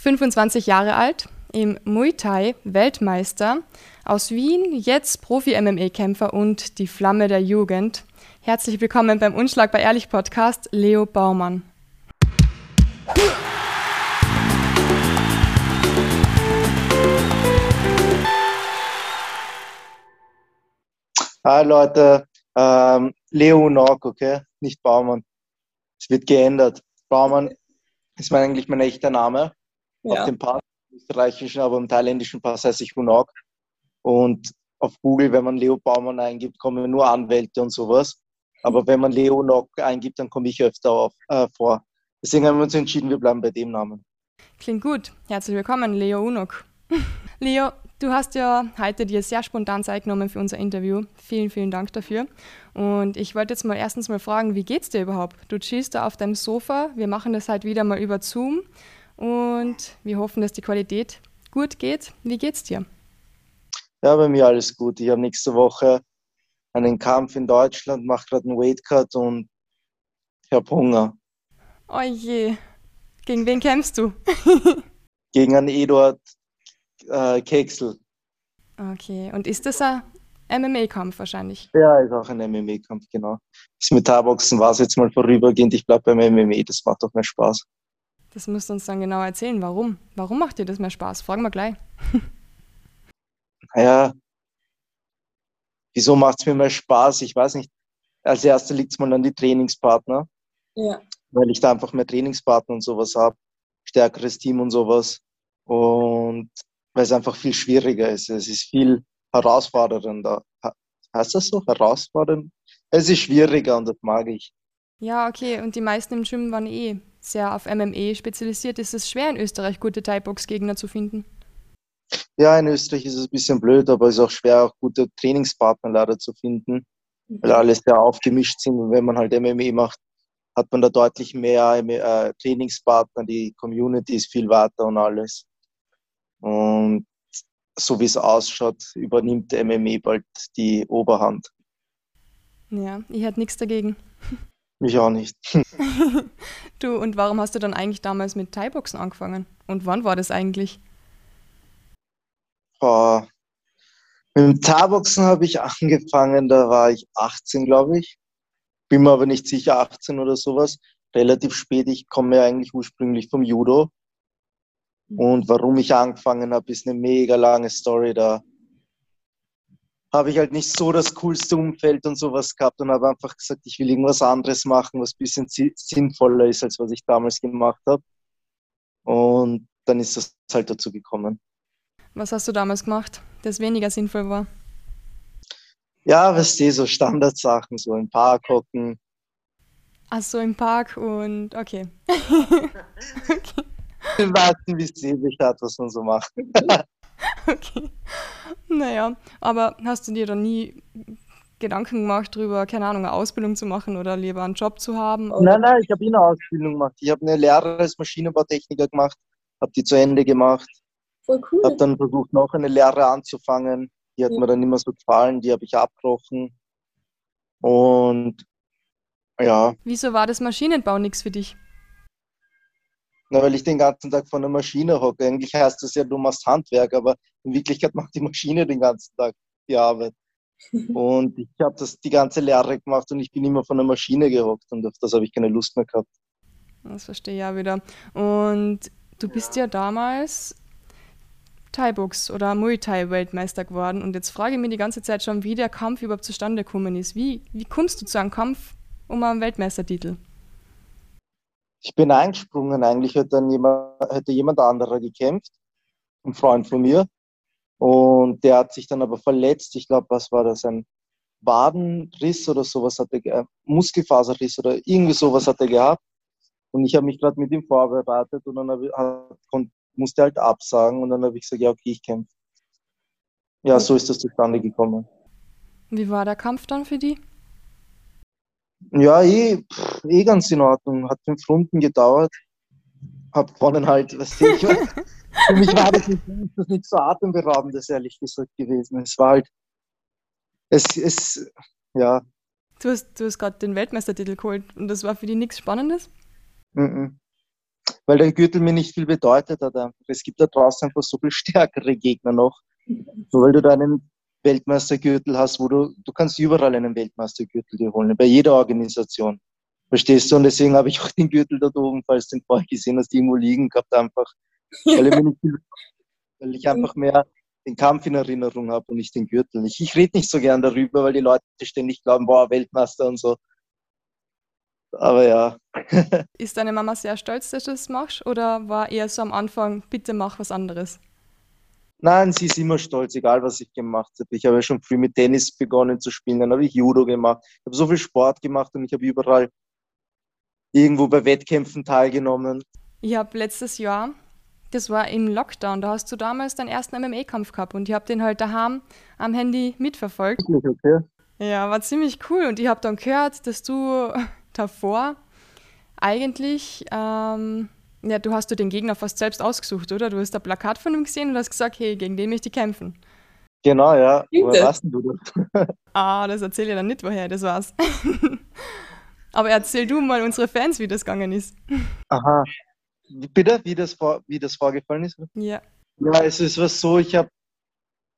25 Jahre alt, im Muay Thai Weltmeister, aus Wien, jetzt Profi-MMA-Kämpfer und die Flamme der Jugend. Herzlich willkommen beim Unschlagbar Ehrlich Podcast, Leo Baumann. Hi Leute, ähm, Leo Nock, okay? Nicht Baumann. Es wird geändert. Baumann ist mein, eigentlich mein echter Name. Ja. Auf dem Pass, österreichischen, aber im thailändischen Pass heiße ich Unok. Und auf Google, wenn man Leo Baumann eingibt, kommen nur Anwälte und sowas. Aber wenn man Leo Nock eingibt, dann komme ich öfter auf, äh, vor. Deswegen haben wir uns entschieden, wir bleiben bei dem Namen. Klingt gut. Herzlich willkommen, Leo Unok. Leo, du hast ja heute dir sehr spontan Zeit genommen für unser Interview. Vielen, vielen Dank dafür. Und ich wollte jetzt mal erstens mal fragen, wie geht's dir überhaupt? Du chillst da auf deinem Sofa. Wir machen das halt wieder mal über Zoom und wir hoffen, dass die Qualität gut geht. Wie geht's dir? Ja, bei mir alles gut. Ich habe nächste Woche einen Kampf in Deutschland, mache gerade einen Weightcut und ich habe Hunger. Oh je. Gegen wen kämpfst du? Gegen einen Eduard äh, Keksel. Okay, und ist das ein MMA-Kampf wahrscheinlich? Ja, ist auch ein MMA-Kampf, genau. Das mit Tarboxen war es jetzt mal vorübergehend. Ich bleibe beim MMA, das macht doch mehr Spaß. Das musst du uns dann genau erzählen. Warum? Warum macht dir das mehr Spaß? Fragen wir gleich. naja, wieso macht es mir mehr Spaß? Ich weiß nicht. Als erstes liegt es mal an die Trainingspartner. Ja. Weil ich da einfach mehr Trainingspartner und sowas habe. Stärkeres Team und sowas. Und weil es einfach viel schwieriger ist. Es ist viel herausfordernder. Heißt das so? Herausfordernd? Es ist schwieriger und das mag ich. Ja, okay. Und die meisten im Gym waren eh sehr auf MMA spezialisiert. Ist es schwer in Österreich gute Thai-Box-Gegner zu finden? Ja, in Österreich ist es ein bisschen blöd, aber es ist auch schwer, auch gute Trainingspartner leider zu finden, mhm. weil alle sehr aufgemischt sind. Und wenn man halt MMA macht, hat man da deutlich mehr äh, Trainingspartner, die Community ist viel weiter und alles. Und so wie es ausschaut, übernimmt MMA bald die Oberhand. Ja, ich hätte nichts dagegen. Mich auch nicht. du, und warum hast du dann eigentlich damals mit Thai-Boxen angefangen? Und wann war das eigentlich? Oh, mit dem Thai-Boxen habe ich angefangen, da war ich 18, glaube ich. Bin mir aber nicht sicher, 18 oder sowas. Relativ spät. Ich komme ja eigentlich ursprünglich vom Judo. Und warum ich angefangen habe, ist eine mega lange Story. Da habe ich halt nicht so das coolste Umfeld und sowas gehabt und habe einfach gesagt, ich will irgendwas anderes machen, was ein bisschen sinnvoller ist, als was ich damals gemacht habe. Und dann ist das halt dazu gekommen. Was hast du damals gemacht, das weniger sinnvoll war? Ja, weißt du, so Standardsachen, so im Park hocken. Ach so, im Park und okay. okay warten, bis die Bescheid, was man so macht. okay. Naja, aber hast du dir dann nie Gedanken gemacht darüber, keine Ahnung, eine Ausbildung zu machen oder lieber einen Job zu haben? Oder? Nein, nein, ich habe eine Ausbildung gemacht. Ich habe eine Lehre als Maschinenbautechniker gemacht, habe die zu Ende gemacht. Voll cool. Habe dann versucht, noch eine Lehre anzufangen. Die hat ja. mir dann immer so gefallen, die habe ich abgebrochen. Und ja. Wieso war das Maschinenbau nichts für dich? Na, weil ich den ganzen Tag vor einer Maschine hocke. Eigentlich heißt das ja, du machst Handwerk, aber in Wirklichkeit macht die Maschine den ganzen Tag die Arbeit. und ich habe das die ganze Lehre gemacht und ich bin immer von der Maschine gehockt und auf das habe ich keine Lust mehr gehabt. Das verstehe ich ja wieder. Und du bist ja, ja damals Thai-Box oder Muay Thai-Weltmeister geworden und jetzt frage ich mich die ganze Zeit schon, wie der Kampf überhaupt zustande gekommen ist. Wie, wie kommst du zu einem Kampf um einen Weltmeistertitel? Ich bin eingesprungen. Eigentlich hätte, dann jemand, hätte jemand anderer gekämpft, ein Freund von mir. Und der hat sich dann aber verletzt. Ich glaube, was war das? Ein Wadenriss oder sowas hat er, äh, Muskelfaserriss oder irgendwie sowas hat er gehabt. Und ich habe mich gerade mit ihm vorbereitet und dann ich, musste halt absagen und dann habe ich gesagt, ja, okay, ich kämpfe. Ja, so ist das zustande gekommen. Wie war der Kampf dann für die? Ja, eh, pff, eh ganz in Ordnung. Hat fünf Runden gedauert. Hab gewonnen halt, was ich Für mich war das nicht, das nicht so atemberaubendes, ehrlich gesagt, gewesen. Es war halt, es, es, ja. Du hast, du hast gerade den Weltmeistertitel geholt und das war für dich nichts Spannendes? Mm -mm. weil der Gürtel mir nicht viel bedeutet hat. Es gibt da draußen einfach so viel stärkere Gegner noch. So, weil du da einen Weltmeistergürtel hast, wo du, du kannst überall einen Weltmeistergürtel dir holen, bei jeder Organisation. Verstehst du? Und deswegen habe ich auch den Gürtel da oben, falls du den vorher gesehen hast, irgendwo liegen gehabt, einfach, weil ich, nicht, weil ich einfach mehr den Kampf in Erinnerung habe und nicht den Gürtel. Ich, ich rede nicht so gern darüber, weil die Leute ständig glauben, boah, Weltmeister und so. Aber ja. Ist deine Mama sehr stolz, dass du das machst? Oder war eher so am Anfang, bitte mach was anderes? Nein, sie ist immer stolz, egal was ich gemacht habe. Ich habe ja schon früh mit Tennis begonnen zu spielen, dann habe ich Judo gemacht. Ich habe so viel Sport gemacht und ich habe überall irgendwo bei Wettkämpfen teilgenommen. Ich habe letztes Jahr, das war im Lockdown, da hast du damals deinen ersten MMA-Kampf gehabt und ich habe den halt daheim am Handy mitverfolgt. Okay. Ja, war ziemlich cool und ich habe dann gehört, dass du davor eigentlich, ähm, ja, du hast du den Gegner fast selbst ausgesucht, oder? Du hast ein Plakat von ihm gesehen und hast gesagt, hey, gegen den möchte ich kämpfen. Genau, ja. Woher weißt du das? ah, das erzähle ich dann nicht, woher das war's. Aber erzähl du mal unsere Fans, wie das gegangen ist. Aha. Bitte, wie das, vor, wie das vorgefallen ist? Ja. Ja, es ist was so, ich habe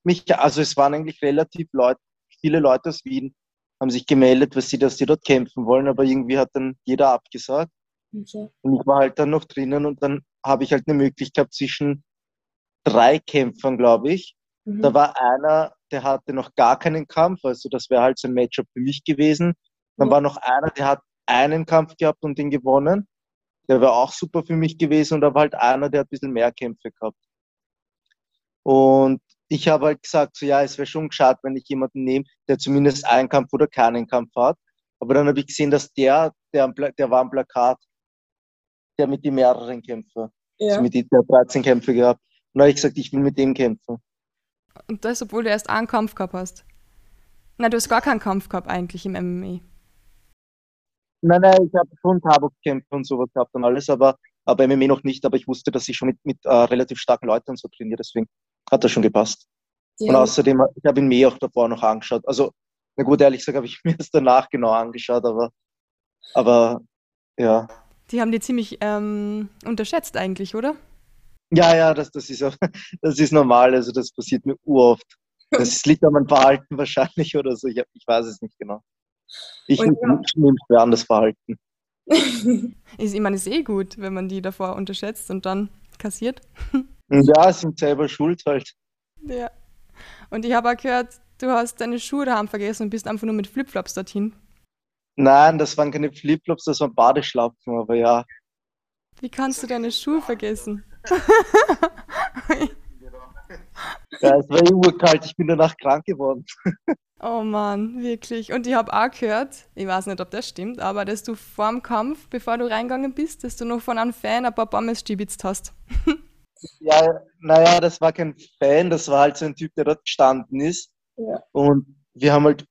mich, also es waren eigentlich relativ Leute, viele Leute aus Wien, haben sich gemeldet, dass sie, dass sie dort kämpfen wollen, aber irgendwie hat dann jeder abgesagt. Okay. Und ich war halt dann noch drinnen und dann habe ich halt eine Möglichkeit zwischen drei Kämpfern, glaube ich. Mhm. Da war einer, der hatte noch gar keinen Kampf, also das wäre halt so ein Matchup für mich gewesen. Dann mhm. war noch einer, der hat einen Kampf gehabt und den gewonnen. Der wäre auch super für mich gewesen und da war halt einer, der hat ein bisschen mehr Kämpfe gehabt. Und ich habe halt gesagt, so ja, es wäre schon gescheit, wenn ich jemanden nehme, der zumindest einen Kampf oder keinen Kampf hat. Aber dann habe ich gesehen, dass der, der, der war am Plakat, der mit den mehreren Kämpfen, ja. also mit den 13 Kämpfe gehabt. Und dann habe ich gesagt, ich will mit dem kämpfen. Und das, obwohl du erst einen Kampf gehabt hast? Nein, du hast gar keinen Kampf gehabt eigentlich im MMA. Nein, nein, ich habe schon Tabakkämpfe und sowas gehabt und alles, aber, aber MMA noch nicht. Aber ich wusste, dass ich schon mit, mit uh, relativ starken Leuten und so trainiere, deswegen hat das schon gepasst. Ja. Und außerdem, ich habe ihn mir auch davor noch angeschaut. Also, na gut, ehrlich gesagt, habe ich mir das danach genau angeschaut, aber, aber ja. Die haben die ziemlich ähm, unterschätzt eigentlich, oder? Ja, ja, das, das, ist, das ist normal. Also das passiert mir uroft. Das liegt an meinem Verhalten wahrscheinlich oder so. Ich, ich weiß es nicht genau. Ich nehme mir an, das Verhalten. ich meine, es ist eh gut, wenn man die davor unterschätzt und dann kassiert. Ja, sind selber schuld halt. Ja. Und ich habe auch gehört, du hast deine Schuhe daheim vergessen und bist einfach nur mit Flipflops dorthin. Nein, das waren keine Flipflops, das waren Badeschlapfen, aber ja. Wie kannst du deine Schuhe vergessen? ja, es war urkalt, ich bin danach krank geworden. Oh Mann, wirklich. Und ich habe auch gehört, ich weiß nicht, ob das stimmt, aber dass du vor dem Kampf, bevor du reingegangen bist, dass du noch von einem Fan ein paar Pommes stibitzt hast. ja, naja, das war kein Fan, das war halt so ein Typ, der dort gestanden ist. Ja. Und wir haben halt,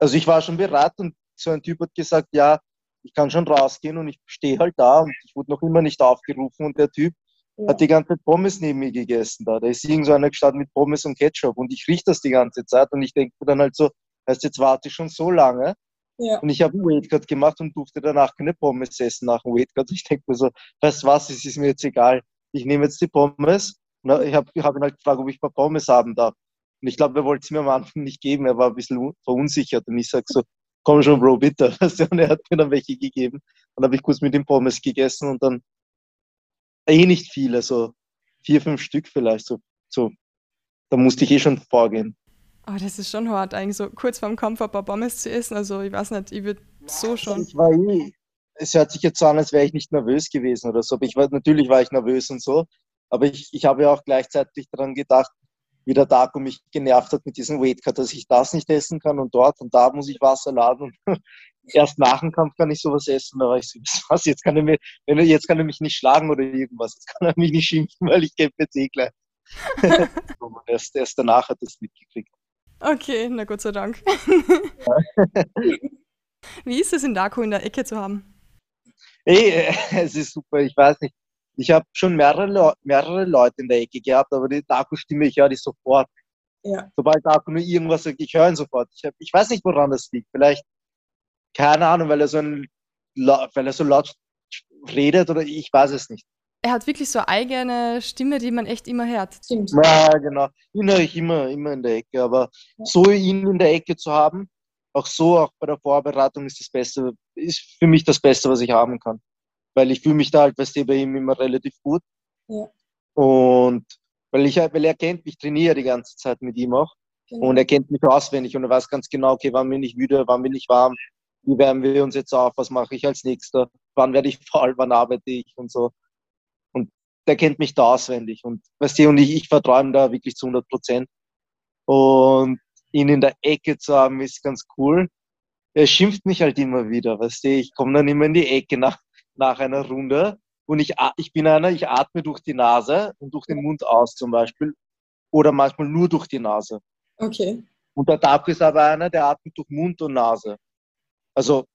also ich war schon bereit und so ein Typ hat gesagt, ja, ich kann schon rausgehen und ich stehe halt da und ich wurde noch immer nicht aufgerufen und der Typ ja. hat die ganze Zeit Pommes neben mir gegessen da. Da ist irgend so einer gestanden mit Pommes und Ketchup und ich rieche das die ganze Zeit und ich denke dann halt so, heißt jetzt warte ich schon so lange. Ja. Und ich habe einen Weightcut gemacht und durfte danach keine Pommes essen nach dem Weightcut. Ich denke mir so, weißt was, es ist mir jetzt egal. Ich nehme jetzt die Pommes. Und ich habe hab ihn halt gefragt, ob ich mal Pommes haben darf. Und ich glaube, er wollte es mir am Anfang nicht geben. Er war ein bisschen verunsichert. Und ich sage so, komm schon, Bro, bitte. Und er hat mir dann welche gegeben. Dann habe ich kurz mit dem Pommes gegessen und dann eh nicht viele, so vier, fünf Stück vielleicht. So, so. Da musste ich eh schon vorgehen. Oh, das ist schon hart, eigentlich so kurz vorm Kampf ein paar Pommes zu essen. Also ich weiß nicht, ich würde so schon. Ich war eh, es hört sich jetzt so an, als wäre ich nicht nervös gewesen oder so. Aber ich war, natürlich war ich nervös und so. Aber ich, ich habe ja auch gleichzeitig daran gedacht, wie der Darko mich genervt hat mit diesem Weightcut, dass ich das nicht essen kann und dort und da muss ich Wasser laden und erst nach dem Kampf kann ich sowas essen. Da war ich so, was, jetzt kann er mir, wenn er, jetzt kann er mich nicht schlagen oder irgendwas, jetzt kann er mich nicht schimpfen, weil ich kämpfe jetzt eh gleich. erst, erst danach hat er es mitgekriegt. Okay, na Gott sei Dank. Wie ist es in Darko in der Ecke zu haben? Hey, es ist super, ich weiß nicht. Ich habe schon mehrere, mehrere Leute in der Ecke gehabt, aber die Darko-Stimme, ich höre die sofort. Ja. Sobald Darko nur irgendwas sagt, ich höre ihn sofort. Ich, hab, ich weiß nicht, woran das liegt. Vielleicht keine Ahnung, weil er so ein, weil er so laut redet oder ich weiß es nicht. er hat wirklich so eine eigene Stimme, die man echt immer hört. Stimmt. Ja, genau. Ihn höre ich immer, immer in der Ecke. Aber ja. so ihn in der Ecke zu haben, auch so, auch bei der Vorbereitung ist das Beste, ist für mich das Beste, was ich haben kann. Weil ich fühle mich da halt, weißt du, bei ihm immer relativ gut. Ja. Und weil, ich, weil er kennt mich, trainiere die ganze Zeit mit ihm auch. Genau. Und er kennt mich auswendig und er weiß ganz genau, okay, wann bin ich müde, wann bin ich warm, wie wärmen wir uns jetzt auf, was mache ich als nächster, wann werde ich faul, wann arbeite ich und so. Und der kennt mich da auswendig. Und weißt du, und ich, ich vertraue ihm da wirklich zu 100 Prozent. Und ihn in der Ecke zu haben, ist ganz cool. Er schimpft mich halt immer wieder, weißt du, ich komme dann immer in die Ecke nach, nach einer Runde und ich, ich bin einer, ich atme durch die Nase und durch den Mund aus zum Beispiel oder manchmal nur durch die Nase. Okay. Und der Darko ist aber einer, der atmet durch Mund und Nase. Also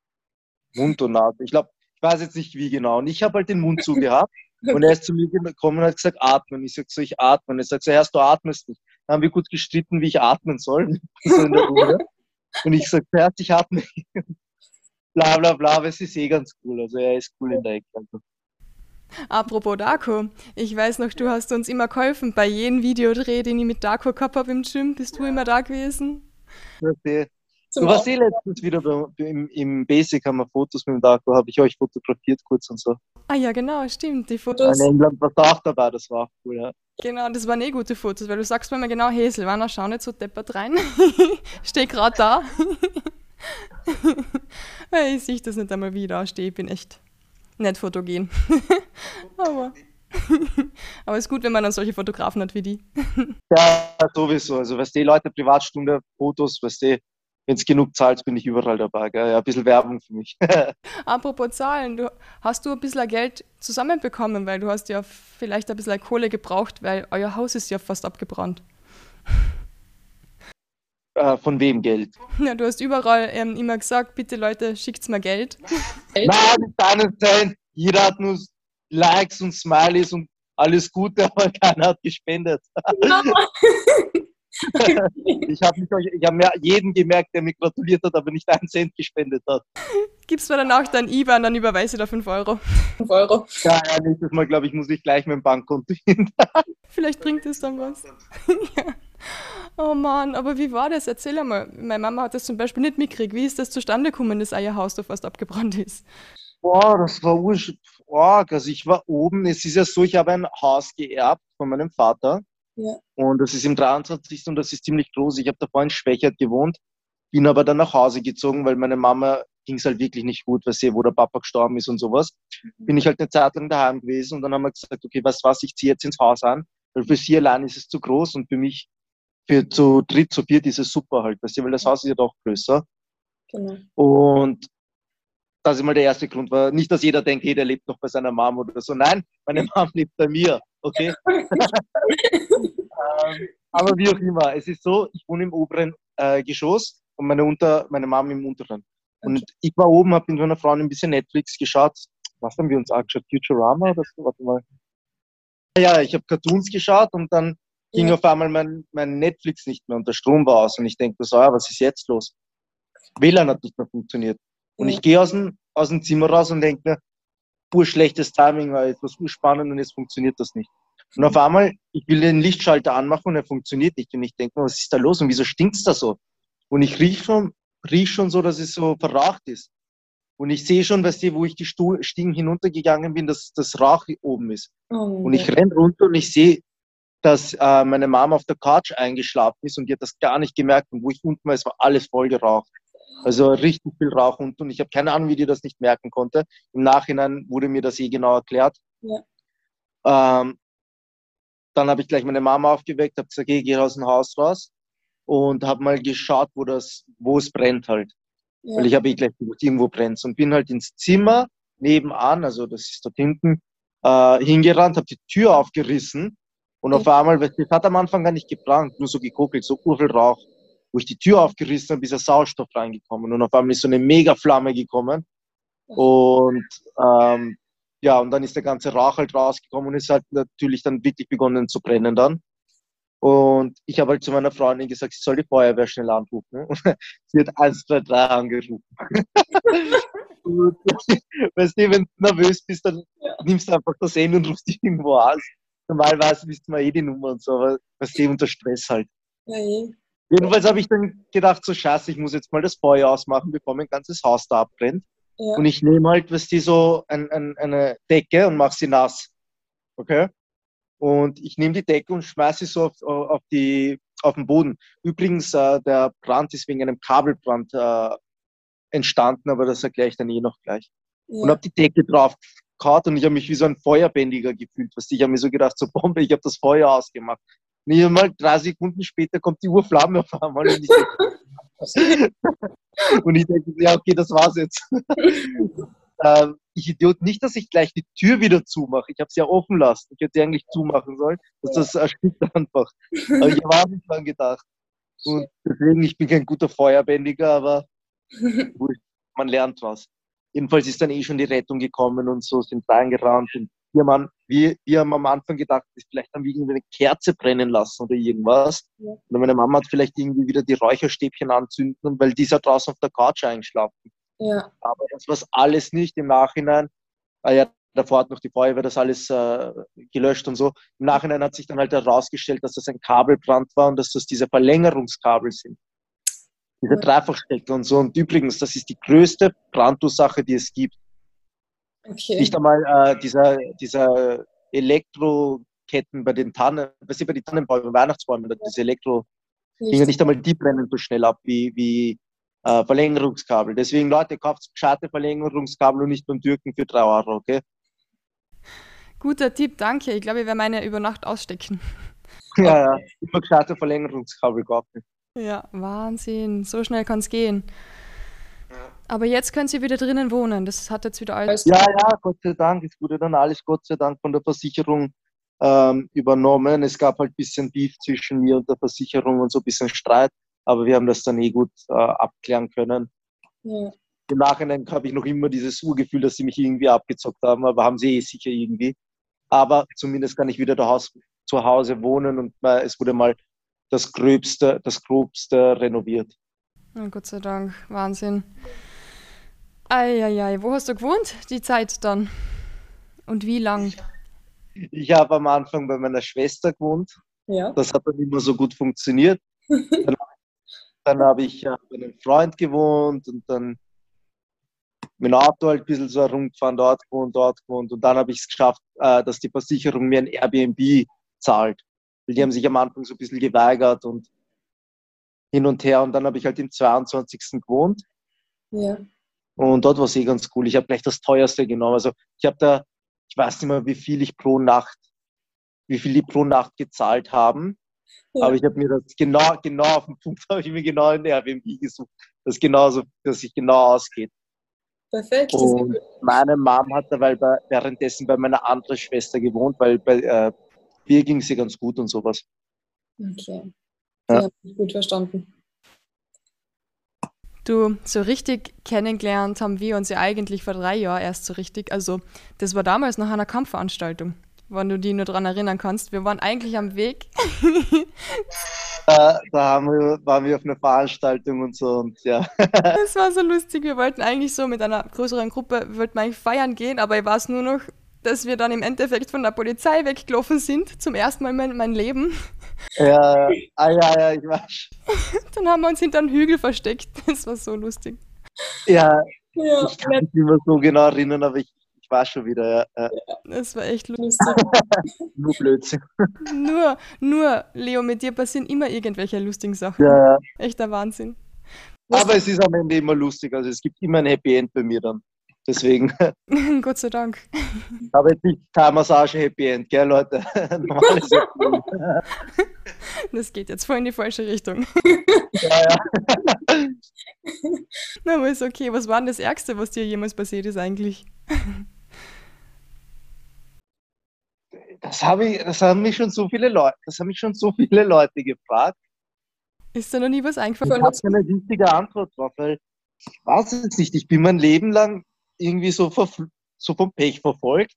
Mund und Nase. Ich glaube, ich weiß jetzt nicht wie genau. Und ich habe halt den Mund zugehabt und er ist zu mir gekommen und hat gesagt, atmen. Ich sage so, ich atme. Er sagt so, erst du atmest nicht. Dann haben wir gut gestritten, wie ich atmen soll. so in der Runde. Und ich sage, zuerst ich atme. Bla bla bla, aber es ist eh ganz cool. Also er ist cool in der Ecke. Also. Apropos Darko, ich weiß noch, du hast uns immer geholfen bei jedem Videodreh, den ich mit Darko gehabt habe im Gym. Bist du immer da gewesen? Okay. Du warst eh letztens wieder im, im Basic, haben wir Fotos mit dem Darko, habe ich euch fotografiert kurz und so. Ah ja, genau, stimmt, die Fotos. In England war da auch dabei, das war auch cool, ja. Genau, das waren eh gute Fotos, weil du sagst mir immer genau, hey Silvana, schau nicht so deppert rein. Steh gerade da. ich sehe das nicht einmal wieder stehe, ich bin echt nicht fotogen. aber, aber es ist gut, wenn man dann solche Fotografen hat wie die. ja, sowieso. Also, weißt du, Leute, Privatstunde, Fotos, weißt du, wenn es genug zahlt, bin ich überall dabei. Gell? Ja, ein bisschen Werbung für mich. Apropos Zahlen, du, hast du ein bisschen Geld zusammenbekommen, weil du hast ja vielleicht ein bisschen Kohle gebraucht, weil euer Haus ist ja fast abgebrannt. Äh, von wem Geld? Ja, du hast überall ähm, immer gesagt, bitte Leute, schickt mir Geld. Nein, nicht deinen sein. Jeder hat nur Likes und Smileys und alles Gute, aber keiner hat gespendet. ich habe hab jeden gemerkt, der mir gratuliert hat, aber nicht einen Cent gespendet hat. Gibst mir dann auch dein IBAN, dann überweise ich da 5 Euro. 5 Euro. Ja, ja, nächstes Mal, glaube ich, muss ich gleich mein Bankkonto hin. Vielleicht bringt es dann was. ja. Oh Mann, aber wie war das? Erzähl einmal. Meine Mama hat das zum Beispiel nicht mitgekriegt. Wie ist das zustande gekommen, dass euer Haus da fast abgebrannt ist? Boah, das war arg. Also ich war oben. Es ist ja so, ich habe ein Haus geerbt von meinem Vater. Ja. Und das ist im 23. und das ist ziemlich groß. Ich habe davor in Schwächert gewohnt, bin aber dann nach Hause gezogen, weil meine Mama ging es halt wirklich nicht gut, weil sie, wo der Papa gestorben ist und sowas. Mhm. Bin ich halt eine Zeit lang daheim gewesen und dann haben wir gesagt, okay, was was, ich ziehe jetzt ins Haus an, weil für sie allein ist es zu groß und für mich für zu dritt, zu viert ist es super halt, weißt du, weil das Haus ist ja doch größer. Genau. Und das ist mal der erste Grund. War nicht, dass jeder denkt, hey, der lebt noch bei seiner Mom oder so. Nein, meine Mom lebt bei mir, okay? ähm, aber wie auch immer, es ist so, ich wohne im oberen äh, Geschoss und meine, Unter, meine Mom im unteren. Und ich war oben, habe mit meiner Frau ein bisschen Netflix geschaut. Was haben wir uns angeschaut? Futurama oder so? Warte mal. Ja, ich habe Cartoons geschaut und dann ging ja. auf einmal mein, mein Netflix nicht mehr und der Strom war aus und ich denke so, ja, was ist jetzt los? WLAN hat nicht mehr funktioniert. Und ja. ich gehe aus dem, aus dem Zimmer raus und denke mir, pur schlechtes Timing, weil etwas spannend und jetzt funktioniert das nicht. Und auf einmal, ich will den Lichtschalter anmachen und er funktioniert nicht. Und ich denke mir, was ist da los und wieso stinkt's da so? Und ich riech schon, riech schon so, dass es so verraucht ist. Und ich sehe schon, weißt du, wo ich die Stiegen hinuntergegangen bin, dass das Rauch oben ist. Oh, und ich renn runter und ich sehe dass äh, meine Mama auf der Couch eingeschlafen ist und die hat das gar nicht gemerkt. Und wo ich unten war, es war alles voll geraucht. Also richtig viel Rauch unten. Und ich habe keine Ahnung, wie die das nicht merken konnte. Im Nachhinein wurde mir das eh genau erklärt. Ja. Ähm, dann habe ich gleich meine Mama aufgeweckt, habe gesagt, geh, geh aus dem Haus raus und habe mal geschaut, wo das, wo es brennt halt. Ja. Weil ich habe eh gleich gewusst, irgendwo brennt und bin halt ins Zimmer nebenan, also das ist dort hinten, äh, hingerannt, habe die Tür aufgerissen und auf einmal, das hat am Anfang gar nicht gebrannt, nur so gekokelt, so urviel Rauch. Wo ich die Tür aufgerissen habe, ist der Sauerstoff reingekommen. Und auf einmal ist so eine Mega-Flamme gekommen. Und ähm, ja, und dann ist der ganze Rauch halt rausgekommen und ist halt natürlich dann wirklich begonnen zu brennen dann. Und ich habe halt zu meiner Freundin gesagt, sie soll die Feuerwehr schnell anrufen. Und sie hat 1, 2, 3 angerufen. weißt du, wenn du nervös bist, dann nimmst du einfach das Handy und rufst dich irgendwo aus. Normalerweise wisst man eh die Nummer und so, aber weißt du, unter Stress halt. Ja, eh. Jedenfalls habe ich dann gedacht, so scheiße, ich muss jetzt mal das Feuer ausmachen, bevor mein ganzes Haus da abbrennt. Ja. Und ich nehme halt, was die so ein, ein, eine Decke und mache sie nass. Okay? Und ich nehme die Decke und schmeiße sie so auf, auf, die, auf den Boden. Übrigens, äh, der Brand ist wegen einem Kabelbrand äh, entstanden, aber das erkläre ich dann eh noch gleich. Ja. Und habe die Decke drauf gehauen und ich habe mich wie so ein Feuerbändiger gefühlt. Was ich habe mir so gedacht, so Bombe, ich habe das Feuer ausgemacht. Nicht einmal drei Sekunden später kommt die Urflamme auf einmal. Und ich, und ich denke, ja, okay, das war's jetzt. ähm, ich Idiot, nicht, dass ich gleich die Tür wieder zumache. Ich habe sie ja offen lassen. Ich hätte sie eigentlich zumachen sollen. das erstickt einfach. Aber ich habe nicht dran gedacht. Und deswegen, ich bin kein guter Feuerbändiger, aber man lernt was. Jedenfalls ist dann eh schon die Rettung gekommen und so sind reingerannt. Und wir haben, wir, wir haben am Anfang gedacht, vielleicht haben wir irgendwie eine Kerze brennen lassen oder irgendwas. Ja. Oder meine Mama hat vielleicht irgendwie wieder die Räucherstäbchen anzünden, weil die ist ja draußen auf der Couch eingeschlafen. Ja. Aber das war alles nicht im Nachhinein. Ah ja, davor hat noch die Feuerwehr das alles äh, gelöscht und so. Im Nachhinein hat sich dann halt herausgestellt, dass das ein Kabelbrand war und dass das diese Verlängerungskabel sind. Diese ja. Dreifachstecker und so. Und übrigens, das ist die größte Brandursache, die es gibt. Okay. Nicht einmal äh, dieser, dieser Elektroketten bei den Tannen, was bei den Tannenbäumen, Weihnachtsbäumen, diese Elektro, nicht, nicht einmal die brennen so schnell ab wie, wie äh, Verlängerungskabel. Deswegen, Leute, kauft gescheite Verlängerungskabel und nicht beim Türken für 3 Euro, okay? Guter Tipp, danke. Ich glaube, ich werde meine über Nacht ausstecken. Ja, ja, immer gescheite Verlängerungskabel kaufen. Ja, Wahnsinn. So schnell kann es gehen. Aber jetzt können Sie wieder drinnen wohnen. Das hat jetzt wieder alles. Ja, ja, Gott sei Dank. Es wurde dann alles Gott sei Dank von der Versicherung ähm, übernommen. Es gab halt ein bisschen Beef zwischen mir und der Versicherung und so ein bisschen Streit. Aber wir haben das dann eh gut äh, abklären können. Ja. Im Nachhinein habe ich noch immer dieses Urgefühl, dass sie mich irgendwie abgezockt haben, aber haben sie eh sicher irgendwie. Aber zumindest kann ich wieder zu Hause wohnen und äh, es wurde mal das Gröbste, das Grobste renoviert. Oh, Gott sei Dank, Wahnsinn. Eieiei, wo hast du gewohnt, die Zeit dann? Und wie lang? Ich habe am Anfang bei meiner Schwester gewohnt. Ja. Das hat dann immer so gut funktioniert. dann, dann habe ich äh, bei einem Freund gewohnt und dann mit dem Auto halt ein bisschen so herumgefahren, dort gewohnt, dort gewohnt. Und dann habe ich es geschafft, äh, dass die Versicherung mir ein Airbnb zahlt. Weil die haben sich am Anfang so ein bisschen geweigert und hin und her. Und dann habe ich halt im 22. gewohnt. Ja. Und dort war es eh ganz cool. Ich habe gleich das teuerste genommen. Also ich habe da, ich weiß nicht mehr, wie viel ich pro Nacht, wie viel die pro Nacht gezahlt haben. Ja. Aber ich habe mir das genau, genau auf den Punkt, habe ich mir genau ein Airbnb gesucht, das genauso, dass sich genau ausgeht. Perfekt. Und meine Mom hat dabei bei, währenddessen bei meiner anderen Schwester gewohnt, weil bei äh, ihr ging sie ganz gut und sowas. Okay. Ja. habe ich gut verstanden. Du, so richtig kennengelernt haben wir uns ja eigentlich vor drei Jahren erst so richtig. Also, das war damals nach einer Kampfveranstaltung, wenn du dich nur daran erinnern kannst. Wir waren eigentlich am Weg. da, da wir, waren wir auf einer Veranstaltung und so und ja. Das war so lustig. Wir wollten eigentlich so mit einer größeren Gruppe, wollten eigentlich feiern gehen, aber ich war es nur noch dass wir dann im Endeffekt von der Polizei weggelaufen sind, zum ersten Mal in mein, mein Leben. Ja, ah, ja, ja, ich weiß. Dann haben wir uns hinter einem Hügel versteckt. Das war so lustig. Ja, ja ich kann mich nicht mehr so genau erinnern, aber ich, ich war schon wieder, ja. Das war echt lustig. nur Blödsinn. Nur, nur, Leo, mit dir passieren immer irgendwelche lustigen Sachen. Ja, ja. Echter Wahnsinn. Aber es ist am Ende immer lustig, also es gibt immer ein Happy End bei mir dann. Deswegen. Gott sei Dank. Aber jetzt nicht Thai-Massage Happy End, gell, Leute? das geht jetzt voll in die falsche Richtung. Ja, ja. Na, aber ist okay. Was war denn das Ärgste, was dir jemals passiert ist eigentlich? Das, habe ich, das haben mich schon so viele Leute, das haben mich schon so viele Leute gefragt. Ist da noch nie was eingefallen? Ich habe keine richtige Antwort drauf, weil ich weiß es nicht. Ich bin mein Leben lang irgendwie so, so vom Pech verfolgt.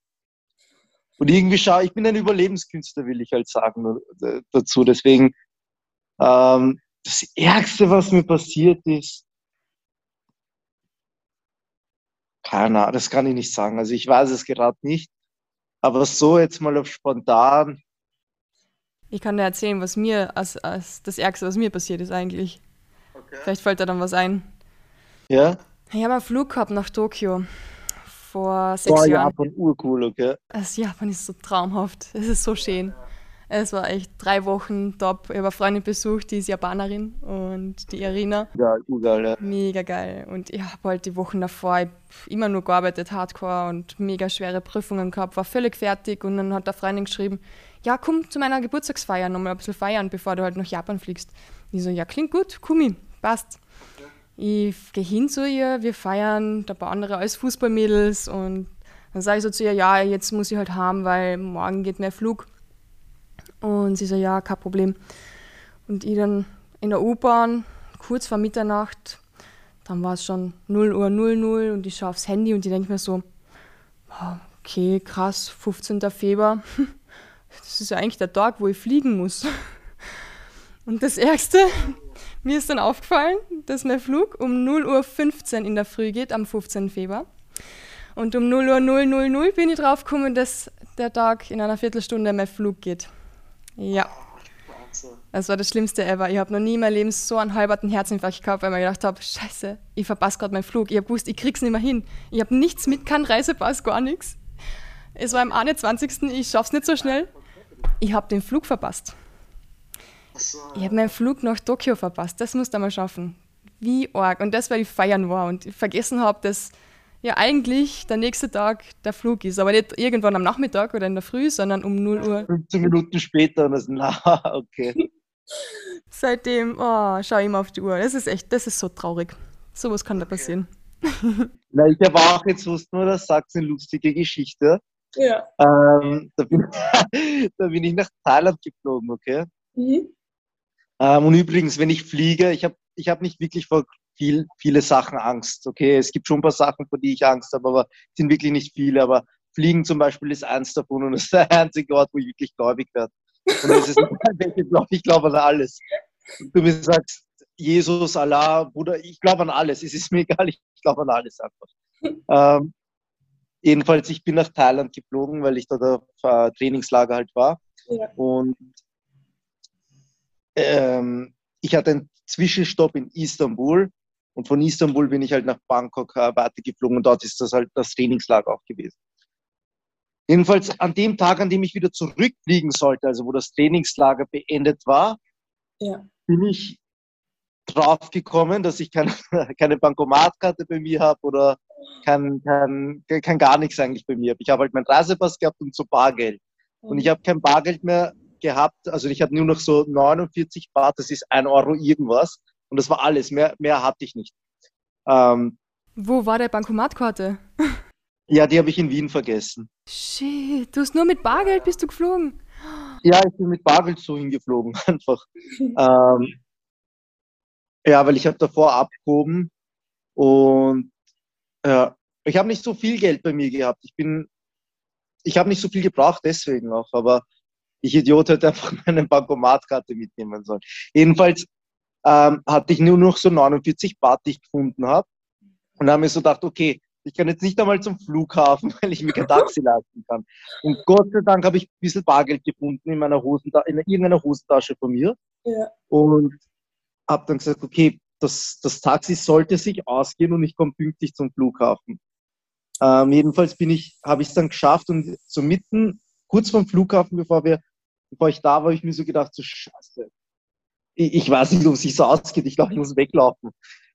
Und irgendwie schaue ich bin ein Überlebenskünstler, will ich halt sagen äh, dazu. Deswegen, ähm, das Ärgste, was mir passiert ist, keine Ahnung, das kann ich nicht sagen. Also ich weiß es gerade nicht. Aber so jetzt mal auf spontan. Ich kann dir erzählen, was mir als, als das Ärgste, was mir passiert ist eigentlich. Okay. Vielleicht fällt da dann was ein. Ja? Ich habe einen Flug gehabt nach Tokio vor sechs Boah, Jahren. Japan, urcool, okay. Das Japan ist so traumhaft. Es ist so schön. Es war echt drei Wochen top. Ich habe eine Freundin besucht, die ist Japanerin und die Irina. Ja, urgeil, ja. Mega geil. Und ich habe halt die Wochen davor immer nur gearbeitet, hardcore und mega schwere Prüfungen gehabt, war völlig fertig und dann hat der Freundin geschrieben, ja, komm zu meiner Geburtstagsfeier nochmal ein bisschen feiern, bevor du halt nach Japan fliegst. Ich so, ja, klingt gut, komm passt. Ich gehe hin zu ihr, wir feiern, da paar andere als Fußballmädels und dann sage ich so zu ihr, ja, jetzt muss ich halt haben, weil morgen geht mein Flug. Und sie so, ja, kein Problem. Und ich dann in der U-Bahn, kurz vor Mitternacht, dann war es schon 0 Uhr 00 und ich schaue aufs Handy und ich denke mir so, okay, krass, 15. Februar, das ist ja eigentlich der Tag, wo ich fliegen muss. Und das Ärgste, mir ist dann aufgefallen, dass mein Flug um 0 Uhr 15 in der Früh geht, am 15. Februar. Und um 0 Uhr 000 bin ich draufgekommen, dass der Tag in einer Viertelstunde mein Flug geht. Ja. Das war das Schlimmste ever. Ich habe noch nie in meinem Leben so einen halberten Herzinfarkt gehabt, weil ich mir gedacht habe, scheiße, ich verpasse gerade meinen Flug. Ich habe gewusst, ich krieg's nicht mehr hin. Ich habe nichts mit, kein Reisepass, gar nichts. Es war am 21. Ich schaff's nicht so schnell. Ich habe den Flug verpasst. Ich habe meinen Flug nach Tokio verpasst. Das musst du mal schaffen. Wie arg. Und das, weil ich feiern war und ich vergessen habe, dass ja eigentlich der nächste Tag der Flug ist. Aber nicht irgendwann am Nachmittag oder in der Früh, sondern um 0 Uhr. 15 Minuten später und das, na, okay. Seitdem, oh, schau immer auf die Uhr. Das ist echt, das ist so traurig. Sowas kann da passieren. Na, ich habe auch jetzt wusste nur, das sagt eine lustige Geschichte. Ja. Ähm, da, bin, da, bin, ich nach Thailand geflogen, okay? Mhm. Ähm, und übrigens, wenn ich fliege, ich habe ich hab nicht wirklich vor viel, viele Sachen Angst. Okay, es gibt schon ein paar Sachen, vor die ich Angst habe, aber es sind wirklich nicht viele. Aber Fliegen zum Beispiel ist eins davon und das ist der einzige Ort, wo ich wirklich gläubig werde. Und das ist, ich glaube an alles. Du mir sagst, Jesus, Allah, Bruder, ich glaube an alles. Es ist mir egal, ich glaube an alles einfach. Ähm, jedenfalls, ich bin nach Thailand geflogen, weil ich dort auf äh, Trainingslager halt war. Ja. Und ähm, ich hatte einen Zwischenstopp in Istanbul und von Istanbul bin ich halt nach Bangkok äh, weitergeflogen und dort ist das halt das Trainingslager auch gewesen. Jedenfalls an dem Tag, an dem ich wieder zurückfliegen sollte, also wo das Trainingslager beendet war, ja. bin ich drauf gekommen, dass ich keine, keine Bankomatkarte bei mir habe oder kein, kein, kein gar nichts eigentlich bei mir habe. Ich habe halt meinen Reisepass gehabt und so Bargeld. Und ich mhm. habe kein Bargeld mehr gehabt. Also ich hatte nur noch so 49 Bar, das ist ein Euro irgendwas. Und das war alles. Mehr, mehr hatte ich nicht. Ähm, Wo war der Bankomatkarte? ja, die habe ich in Wien vergessen. Shit, du hast nur mit Bargeld bist du geflogen. Ja, ich bin mit Bargeld so hingeflogen, einfach. ähm, ja, weil ich habe davor abgehoben und ja, ich habe nicht so viel Geld bei mir gehabt. Ich bin, ich habe nicht so viel gebraucht deswegen auch, aber ich Idiot hätte einfach meine Bankomatkarte mitnehmen sollen. Jedenfalls ähm, hatte ich nur noch so 49 Bart, die ich gefunden habe. Und habe ich so gedacht, okay, ich kann jetzt nicht einmal zum Flughafen, weil ich mir kein Taxi leisten kann. Und Gott sei Dank habe ich ein bisschen Bargeld gefunden in meiner Hosentasche, in irgendeiner Hosentasche von mir. Ja. Und habe dann gesagt, okay, das, das Taxi sollte sich ausgehen und ich komme pünktlich zum Flughafen. Ähm, jedenfalls bin ich, habe ich es dann geschafft und so mitten, kurz vom Flughafen, bevor wir bevor ich da war, habe ich mir so gedacht, so scheiße. Ich, ich weiß nicht, ob es sich so ausgeht. Ich glaube, ich muss weglaufen.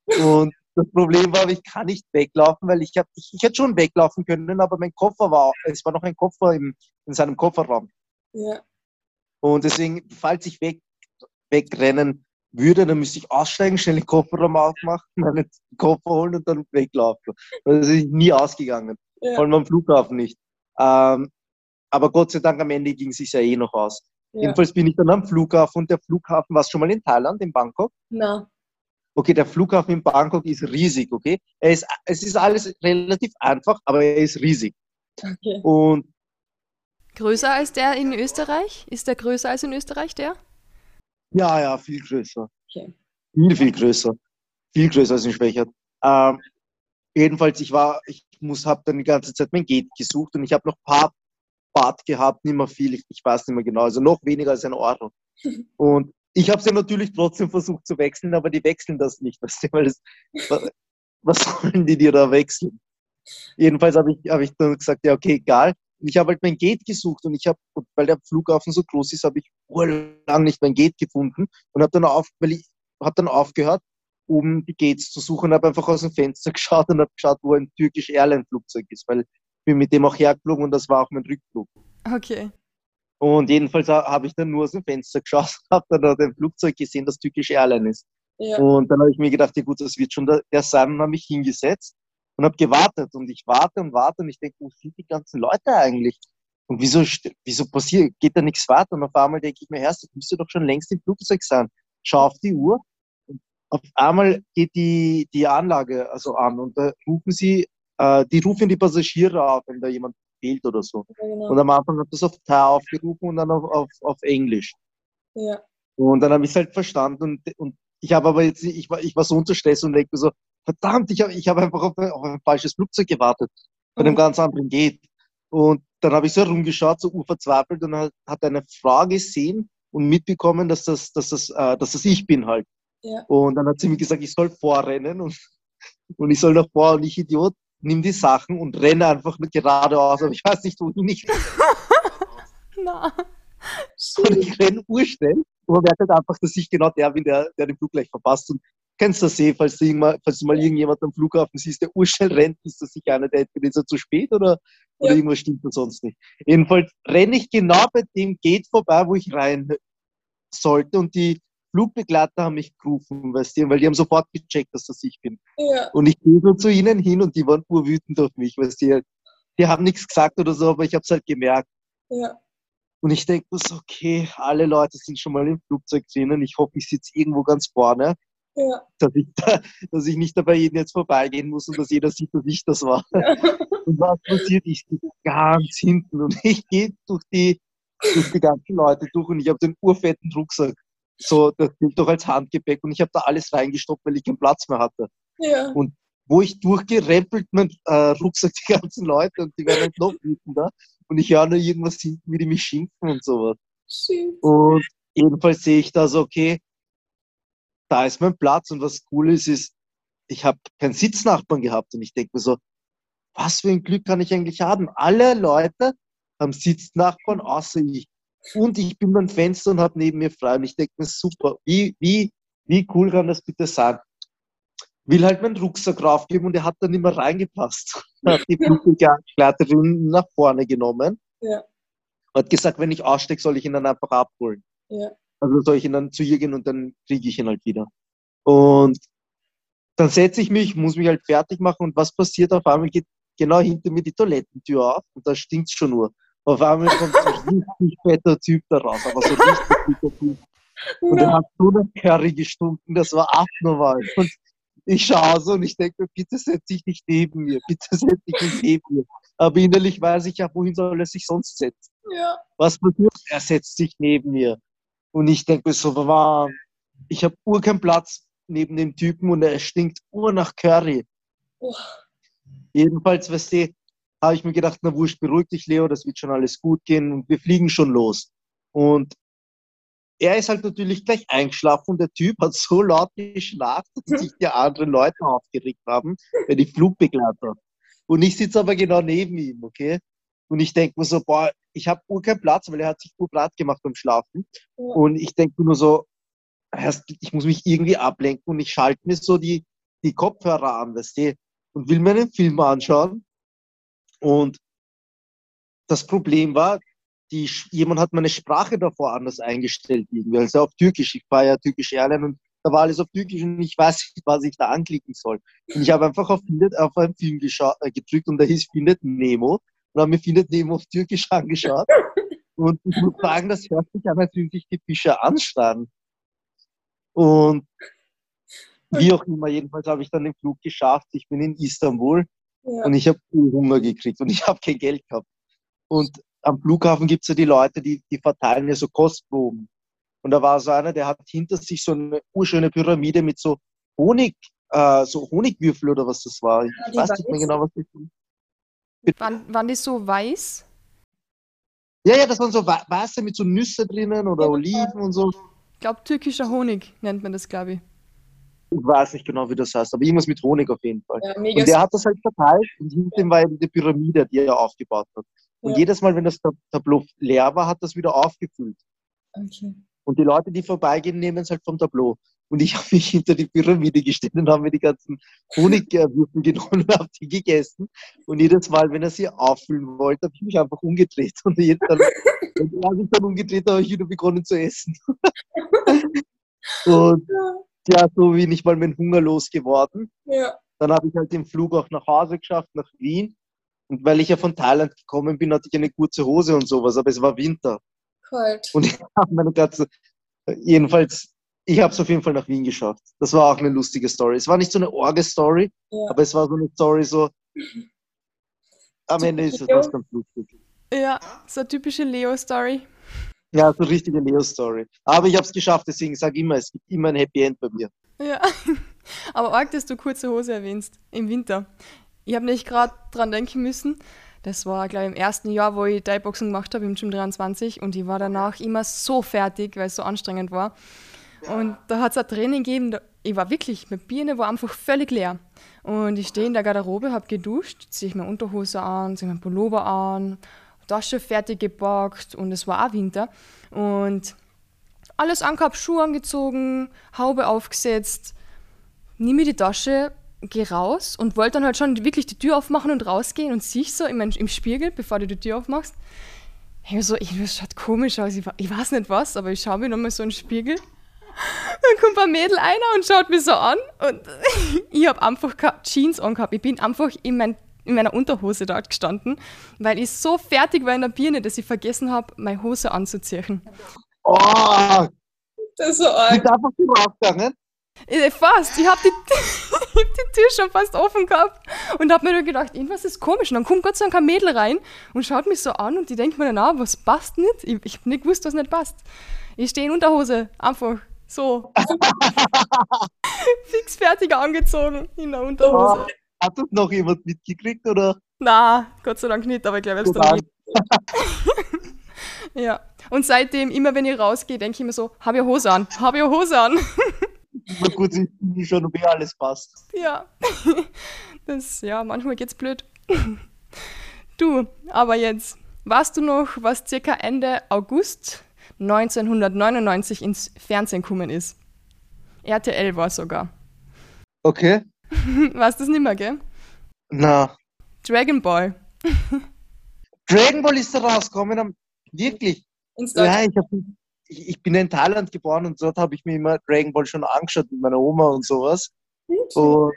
Und das Problem war, ich kann nicht weglaufen, weil ich, hab, ich, ich hätte schon weglaufen können, aber mein Koffer war, es war noch ein Koffer im, in seinem Kofferraum. Ja. Und deswegen, falls ich weg, wegrennen würde, dann müsste ich aussteigen, schnell den Kofferraum aufmachen, meinen Koffer holen und dann weglaufen. Das ist nie ausgegangen. Ja. Vor allem am Flughafen nicht. Ähm, aber Gott sei Dank am Ende ging es sich ja eh noch aus. Ja. Jedenfalls bin ich dann am Flughafen und der Flughafen, war schon mal in Thailand, in Bangkok? Na. Okay, der Flughafen in Bangkok ist riesig, okay? Er ist, es ist alles relativ einfach, aber er ist riesig. Okay. Und größer als der in Österreich? Ist der größer als in Österreich, der? Ja, ja, viel größer. Okay. Viel, viel größer. Viel größer als in Schwächert. Ähm, jedenfalls, ich war, ich muss, habe dann die ganze Zeit mein Gate gesucht und ich habe noch ein paar Bart gehabt, nicht mehr viel, ich, ich weiß nicht mehr genau, also noch weniger als ein Euro. Und ich habe sie natürlich trotzdem versucht zu wechseln, aber die wechseln das nicht, weißt du, weil das, was sollen die dir da wechseln? Jedenfalls habe ich, hab ich dann gesagt, ja, okay, egal. Und ich habe halt mein Gate gesucht und ich habe, weil der Flughafen so groß ist, habe ich lang nicht mein Gate gefunden und habe dann, auf, weil ich, hab dann aufgehört, um die Gates zu suchen, habe einfach aus dem Fenster geschaut und habe geschaut, wo ein türkisch Airline-Flugzeug ist, weil bin mit dem auch hergeflogen und das war auch mein Rückflug. Okay. Und jedenfalls habe ich dann nur aus dem Fenster geschaut, habe dann da ein Flugzeug gesehen, das türkisch Airline ist. Ja. Und dann habe ich mir gedacht, ja gut, das wird schon der, der und habe mich hingesetzt und habe gewartet und ich warte und warte und ich denke, wo sind die ganzen Leute eigentlich? Und wieso, wieso passiert, geht da nichts weiter? Und auf einmal denke ich mir, Herr, das müsste doch schon längst im Flugzeug sein. Schau auf die Uhr. Und auf einmal geht die, die Anlage also an und da rufen sie, äh, die rufen die Passagiere auf, wenn da jemand fehlt oder so. Genau. Und am Anfang hat das auf Thai aufgerufen und dann auf, auf, auf Englisch. ja. Und dann habe ich es halt verstanden und, und ich habe aber jetzt, ich war, ich war so unter Stress und denke mir so, verdammt, ich habe ich hab einfach auf, ein- auf ein falsches Flugzeug gewartet, bei einem Mhm. ganz anderen geht. Und dann habe ich so herumgeschaut, so urverzweifelt und hat, hat eine Frau gesehen und mitbekommen, dass das, dass das, äh, dass das ich bin halt. Ja. Und dann hat sie mir gesagt, ich soll vorrennen und, und ich soll nach vor und ich Idiot, nimm die Sachen und renne einfach geradeaus, aber ich weiß nicht, wohin ich Na. Und ich renne urschnell und man merkt halt einfach, dass ich genau der bin, der, der den Flug gleich verpasst. Und kennst du das eh, falls du, irgendwann, falls du mal irgendjemand am Flughafen siehst, der urschnell rennt, ist das sicher einer, der entweder ist er zu spät oder, oder Ja. irgendwas stimmt da sonst nicht. Jedenfalls renne ich genau bei dem Gate vorbei, wo ich rein sollte und die Flugbegleiter haben mich gerufen, weißt du, weil die haben sofort gecheckt, dass das ich bin. Ja. Und ich gehe so zu ihnen hin und die waren urwütend auf mich, weißt du, die haben nichts gesagt oder so, aber ich habe es halt gemerkt. Ja. Und ich denke mir so, okay, alle Leute sind schon mal im Flugzeug drinnen. Ich hoffe, ich sitze irgendwo ganz vorne, Ja. dass ich, da, dass ich nicht dabei jedem jetzt vorbeigehen muss und dass jeder sieht, dass ich das war. Und was passiert? Ich sitze ganz hinten und ich gehe durch die, durch die ganzen Leute durch und ich habe den urfetten Rucksack. So, das gilt doch als Handgepäck und ich habe da alles reingestoppt, weil ich keinen Platz mehr hatte. Ja. Und wo ich durchgerempelt mein äh, Rucksack die ganzen Leute und die werden halt noch wütender. Und ich höre nur irgendwas hinten, wie die mich schimpfen und sowas. Shit. Und jedenfalls sehe ich da so, okay, da ist mein Platz und was cool ist, ist, ich habe keinen Sitznachbarn gehabt und ich denke mir so, was für ein Glück kann ich eigentlich haben? Alle Leute haben Sitznachbarn, außer ich. Und ich bin beim Fenster und habe neben mir frei und ich denke mir, super, wie, wie, wie cool kann das bitte sein? Will halt meinen Rucksack raufgeben und der hat dann nicht mehr reingepasst. Hat die Flugbegleiterin nach vorne genommen. Ja. Hat gesagt, wenn ich aussteige, soll ich ihn dann einfach abholen. Ja. Also soll ich ihn dann zu ihr gehen und dann kriege ich ihn halt wieder. Und dann setze ich mich, muss mich halt fertig machen und was passiert? Auf einmal geht genau hinter mir die Toilettentür auf und da stinkt schon nur. Auf einmal kommt so ein richtig fetter Typ da raus, aber so richtig fetter Typ. Und er hat so nach Curry gestunken, das war abnormal. Und ich schaue so und ich denke mir, bitte setz dich nicht neben mir, bitte setz dich nicht neben mir. Aber innerlich weiß ich ja, wohin soll er sich sonst setzen? Ja. Was passiert? Er setzt sich neben mir. Und ich denke mir so, wow, ich habe ur keinen Platz neben dem Typen und er stinkt ur nach Curry. Oh. Jedenfalls, weißt du, habe ich mir gedacht, na wurscht, beruhig dich, Leo, das wird schon alles gut gehen und wir fliegen schon los. Und er ist halt natürlich gleich eingeschlafen und der Typ hat so laut geschnarcht, dass sich die anderen Leute aufgeregt haben, bei die Flugbegleiter. Und ich sitze aber genau neben ihm, okay? Und ich denke mir so, boah, ich habe ur keinen Platz, weil er hat sich nur platt gemacht beim Schlafen. Und ich denke mir nur so, ich muss mich irgendwie ablenken und ich schalte mir so die, die Kopfhörer an, weißt du, und will mir einen Film anschauen. Und das Problem war, die, jemand hat meine Sprache davor anders eingestellt, irgendwie. Also auf Türkisch. Ich war ja türkisch Airline und da war alles auf Türkisch und ich weiß nicht, was ich da anklicken soll. Und ich habe einfach auf, Findet, auf einen Film gescha- äh, gedrückt und der hieß Findet Nemo und habe mir Findet Nemo auf Türkisch angeschaut. Und ich muss sagen, das hört sich an, als würde sich die Fische anstarren. Und wie auch immer, jedenfalls habe ich dann den Flug geschafft. Ich bin in Istanbul Ja. und ich habe Hunger gekriegt und ich habe kein Geld gehabt. Und am Flughafen gibt es ja die Leute, die, die verteilen ja so Kostproben. Und da war so einer, der hat hinter sich so eine urschöne Pyramide mit so Honig, äh, so Honigwürfel oder was das war. Ich Ja, die weiß nicht mehr genau, was das war. Waren, waren die so weiß? Ja, ja, das waren so weiße mit so Nüsse drinnen oder Ja. Oliven und so. Ich glaube, türkischer Honig nennt man das, glaube ich. Ich weiß nicht genau, wie das heißt, aber irgendwas mit Honig auf jeden Fall. Ja, Und der hat das halt verteilt und hinter ihm war eben die Pyramide, die er aufgebaut hat. Und Ja. jedes Mal, wenn das Tab- Tableau leer war, hat das wieder aufgefüllt. Okay. Und die Leute, die vorbeigehen, nehmen es halt vom Tableau. Und ich habe mich hinter die Pyramide gestellt und habe mir die ganzen Honigwürfel genommen und habe die gegessen. Und jedes Mal, wenn er sie auffüllen wollte, habe ich mich einfach umgedreht. Und jedes Mal, wenn er sich dann umgedreht, habe ich wieder begonnen zu essen. und Ja. so bin ich mal mit Hunger losgeworden. Ja. Dann habe ich halt den Flug auch nach Hause geschafft, nach Wien. Und weil ich ja von Thailand gekommen bin, hatte ich eine kurze Hose und sowas, aber es war Winter. Kalt. Und ich habe meine ganze, jedenfalls, ich habe es auf jeden Fall nach Wien geschafft. Das war auch eine lustige Story. Es war nicht so eine Orge-Story, Ja. aber es war so eine Story so, am Ende ist es was ganz lustig. Ja, so eine typische Leo-Story. Ja, so richtige Leo-Story. Aber ich habe es geschafft, deswegen sage ich immer, es gibt immer ein Happy End bei mir. Ja. Aber arg, dass du kurze Hose erwähnst, im Winter. Ich habe nicht gerade dran denken müssen. Das war, glaube ich, im ersten Jahr, wo ich Thai-Boxen gemacht habe, im Gym 23. Und ich war danach immer so fertig, weil es so anstrengend war. Und da hat es ein Training gegeben, da, ich war wirklich, meine Birne war einfach völlig leer. Und ich stehe in der Garderobe, habe geduscht, ziehe ich meine Unterhose an, ziehe meinen Pullover an, Tasche fertig gepackt und es war auch Winter. Und alles angehabt, Schuhe angezogen, Haube aufgesetzt, mir die Tasche, geh raus und wollte dann halt schon wirklich die Tür aufmachen und rausgehen und sieh ich so mein, im Spiegel, bevor du die Tür aufmachst. Ich so, ich, das schaut komisch aus, ich, ich weiß nicht was, aber ich schaue mir nochmal so in den Spiegel. Dann kommt ein Mädel einer und schaut mich so an und ich habe einfach Jeans angehabt. Ich bin einfach in, mein, in meiner Unterhose dort gestanden, weil ich so fertig war in der Birne, dass ich vergessen habe, meine Hose anzuziehen. Oh, Das ist so ich arg. bin einfach so rausgegangen. Äh, Fast. Ich habe die, ich hab die Tür schon fast offen gehabt und habe mir nur gedacht, irgendwas ist komisch. Und dann kommt Gott sei Dank ein Mädel rein und schaut mich so an und die denkt mir dann, ah, was passt nicht? Ich, ich habe nicht gewusst, was nicht passt. Ich stehe in Unterhose, einfach so. Fix fertig angezogen in der Unterhose. Oh, hat das noch jemand mitgekriegt oder? Na, Gott sei Dank nicht, aber ich glaube, ich dann nie. Ja. Und seitdem, immer wenn ich rausgehe, denke ich mir so, hab ich Hose an, hab ich Hose an. Na gut, ich bin schon, wie alles passt. Ja, das, ja, manchmal geht's blöd. Du, aber jetzt, weißt du noch, was circa Ende August 1999 ins Fernsehen gekommen ist? RTL war sogar. Okay. Weißt du das nicht mehr, gell? Na, Dragon Ball. Dragon Ball ist da rausgekommen. am- Wirklich. Ja, ich, hab, ich, ich bin in Thailand geboren und dort habe ich mir immer Dragon Ball schon angeschaut mit meiner Oma und sowas. Und, oh,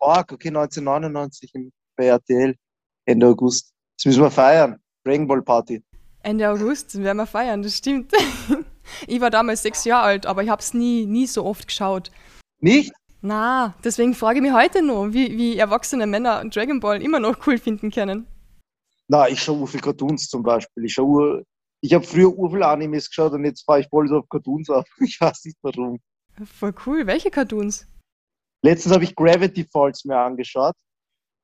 okay, 1999 in- bei RTL, Ende August. Das müssen wir feiern. Dragon Ball Party. Ende August werden wir feiern, das stimmt. Ich war damals sechs Jahre alt, aber ich habe es nie, nie so oft geschaut. Nicht? Na, deswegen frage ich mich heute noch, wie, wie erwachsene Männer Dragon Ball immer noch cool finden können. Na, ich schaue viel Cartoons zum Beispiel. Ich schaue, ich habe früher urviel Animes geschaut und jetzt fahre ich voll so auf Cartoons ab. Ich weiß nicht warum. Voll cool. Welche Cartoons? Letztens habe ich Gravity Falls mir angeschaut.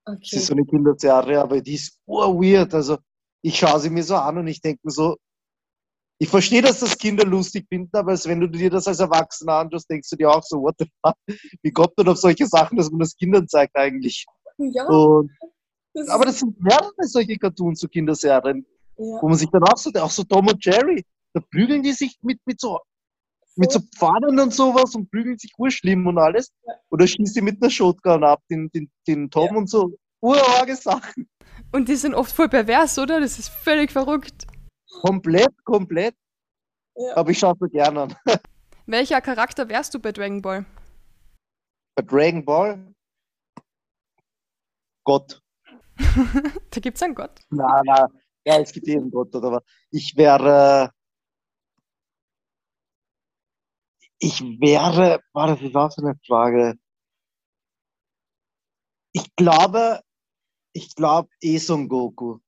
Das Okay. ist so eine Kinderserie, aber die ist urweird. Also ich schaue sie mir so an und ich denke mir so, ich verstehe, dass das Kinder lustig finden, aber wenn du dir das als Erwachsener anschaust, denkst du dir auch so, what the fuck? Wie kommt man auf solche Sachen, dass man das Kindern zeigt eigentlich? Ja, Und, das aber das sind mehrere solche Cartoons, so Kinderserien, ja. wo man sich dann auch so, auch so Tom und Jerry, da prügeln die sich mit, mit so mit so Pfannen und sowas und prügeln sich urschlimm und alles. Ja. Oder schießt sie mit einer Shotgun ab, den, den, den Tom Ja. und so. Urarge Sachen. Und die sind oft voll pervers, oder? Das ist völlig verrückt. Komplett, komplett. ja. Aber ich schaue es mir gerne an. Welcher Charakter wärst du bei Dragon Ball? Bei Dragon Ball. Gott. Da gibt's einen Gott. Na, na. Ja, es gibt jeden Gott, oder was. Ich wäre. Ich wäre. Warte, wie war so eine Frage? Ich glaube, ich glaube eh Son Goku.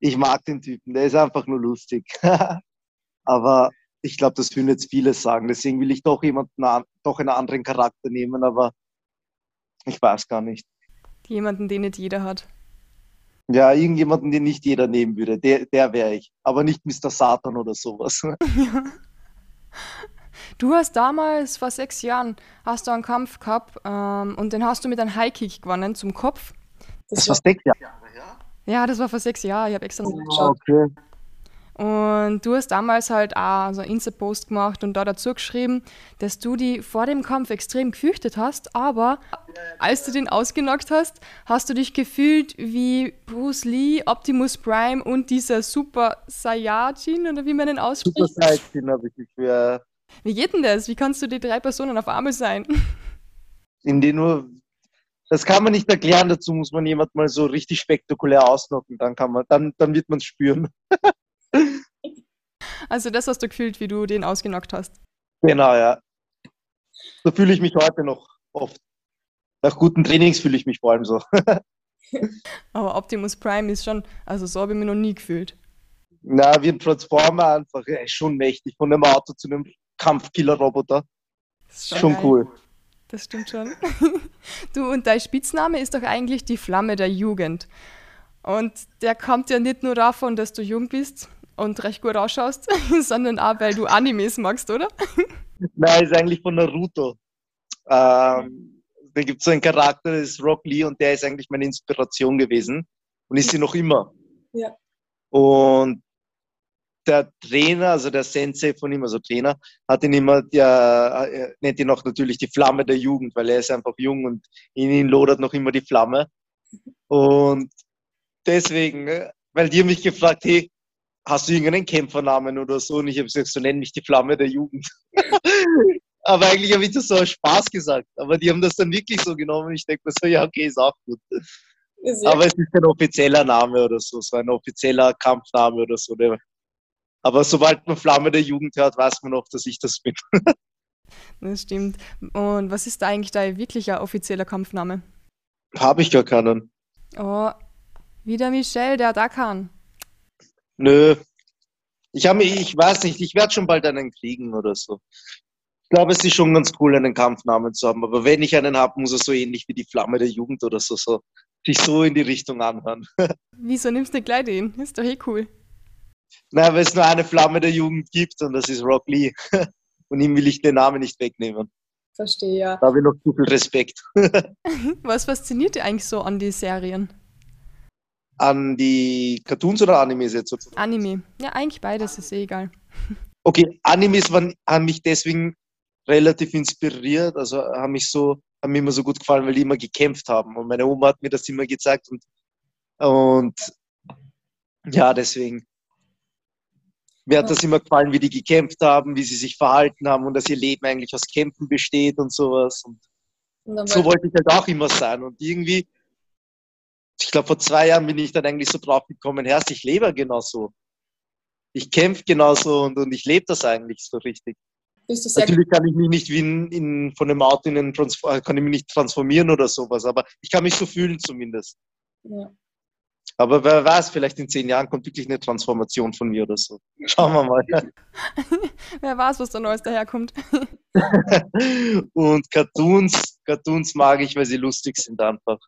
Ich mag den Typen, der ist einfach nur lustig. aber ich glaube, das würden jetzt viele sagen. Deswegen will ich doch jemanden, doch einen anderen Charakter nehmen, aber ich weiß gar nicht. Jemanden, den nicht jeder hat. Ja, irgendjemanden, den nicht jeder nehmen würde. Der, der wäre ich. Aber nicht Mr. Satan oder sowas. Ja. Du hast damals, vor sechs Jahren, hast du einen Kampf gehabt ähm, und den hast du mit einem Highkick gewonnen zum Kopf. Das, das war sechs Jahre her? Ja, das war vor sechs Jahren. Ich habe extra oh, okay. Und du hast damals halt auch so einen Insta-Post gemacht und da dazu geschrieben, dass du die vor dem Kampf extrem gefürchtet hast, aber als du den ausgenockt hast, hast du dich gefühlt wie Bruce Lee, Optimus Prime und dieser Super Saiyajin oder wie man den ausspricht. Super Saiyajin habe ich für. Wie geht denn das? Wie kannst du die drei Personen auf einmal sein? In denen nur. Das kann man nicht erklären, dazu muss man jemand mal so richtig spektakulär ausnocken, dann kann man, dann, dann wird man es spüren. Also das hast du gefühlt, wie du den ausgenockt hast. Genau, ja. So fühle ich mich heute noch oft. Nach guten Trainings fühle ich mich vor allem so. Aber Optimus Prime ist schon, also so habe ich mich noch nie gefühlt. Na, wie ein Transformer einfach, ist schon mächtig. Von einem Auto zu einem Kampfkiller-Roboter. Schon, schon cool. Das stimmt schon. Du, und dein Spitzname ist doch eigentlich die Flamme der Jugend. Und der kommt ja nicht nur davon, dass du jung bist, und recht gut ausschaust, sondern auch, weil du Animes magst, oder? Nein, ist eigentlich von Naruto. Ähm, da gibt es so einen Charakter, das ist Rock Lee und der ist eigentlich meine Inspiration gewesen und ist sie noch immer. Ja. Und der Trainer, also der Sensei von ihm, also Trainer, hat ihn immer, der nennt ihn auch natürlich die Flamme der Jugend, weil er ist einfach jung und in ihm lodert noch immer die Flamme. Und deswegen, ne, weil die haben mich gefragt, hey, hast du irgendeinen Kämpfernamen oder so? Und ich habe gesagt, so nenn mich die Flamme der Jugend. Aber eigentlich habe ich das so aus Spaß gesagt. Aber die haben das dann wirklich so genommen. Ich denke mir so, ja, okay, ist auch gut. Ist Aber es ist kein offizieller Name oder so, so ein offizieller Kampfname oder so. Aber sobald man Flamme der Jugend hört, weiß man auch, dass ich das bin. das stimmt. Und was ist da eigentlich dein wirklicher offizieller Kampfname? Habe ich gar keinen. Oh, wieder Michel, der da kann. Nö. Ich habe ich weiß nicht, ich werde schon bald einen kriegen oder so. Ich glaube, es ist schon ganz cool, einen Kampfnamen zu haben. Aber wenn ich einen habe, muss er so ähnlich wie die Flamme der Jugend oder so, so sich so in die Richtung anhören. Wieso nimmst du nicht gleich den? Ist doch eh cool. Naja, weil es nur eine Flamme der Jugend gibt und das ist Rock Lee. Und ihm will ich den Namen nicht wegnehmen. Verstehe, ja. Da habe ich noch zu viel Respekt. Was fasziniert dir eigentlich so an die Serien? an die Cartoons oder Animes jetzt sozusagen? Anime. Ja, eigentlich beides, ist eh egal. Okay, Animes waren, haben mich deswegen relativ inspiriert, also haben mich so, haben mir immer so gut gefallen, weil die immer gekämpft haben. Und meine Oma hat mir das immer gezeigt und, und ja, deswegen. Mir hat das immer gefallen, wie die gekämpft haben, wie sie sich verhalten haben und dass ihr Leben eigentlich aus Kämpfen besteht und sowas. Und, und so wollte ich halt auch immer sein. Und irgendwie ich glaube, vor zwei Jahren bin ich dann eigentlich so drauf gekommen, Herr, ich lebe genauso. Ich kämpfe genauso und, und ich lebe das eigentlich so richtig. Natürlich kann ich mich nicht wie in, in, von einem Auto in einen Transform, kann ich mich nicht transformieren oder sowas, aber ich kann mich so fühlen zumindest. Ja. Aber wer weiß, vielleicht in zehn Jahren kommt wirklich eine Transformation von mir oder so. Schauen wir mal. wer weiß, was da Neues daherkommt. und Cartoons, Cartoons mag ich, weil sie lustig sind einfach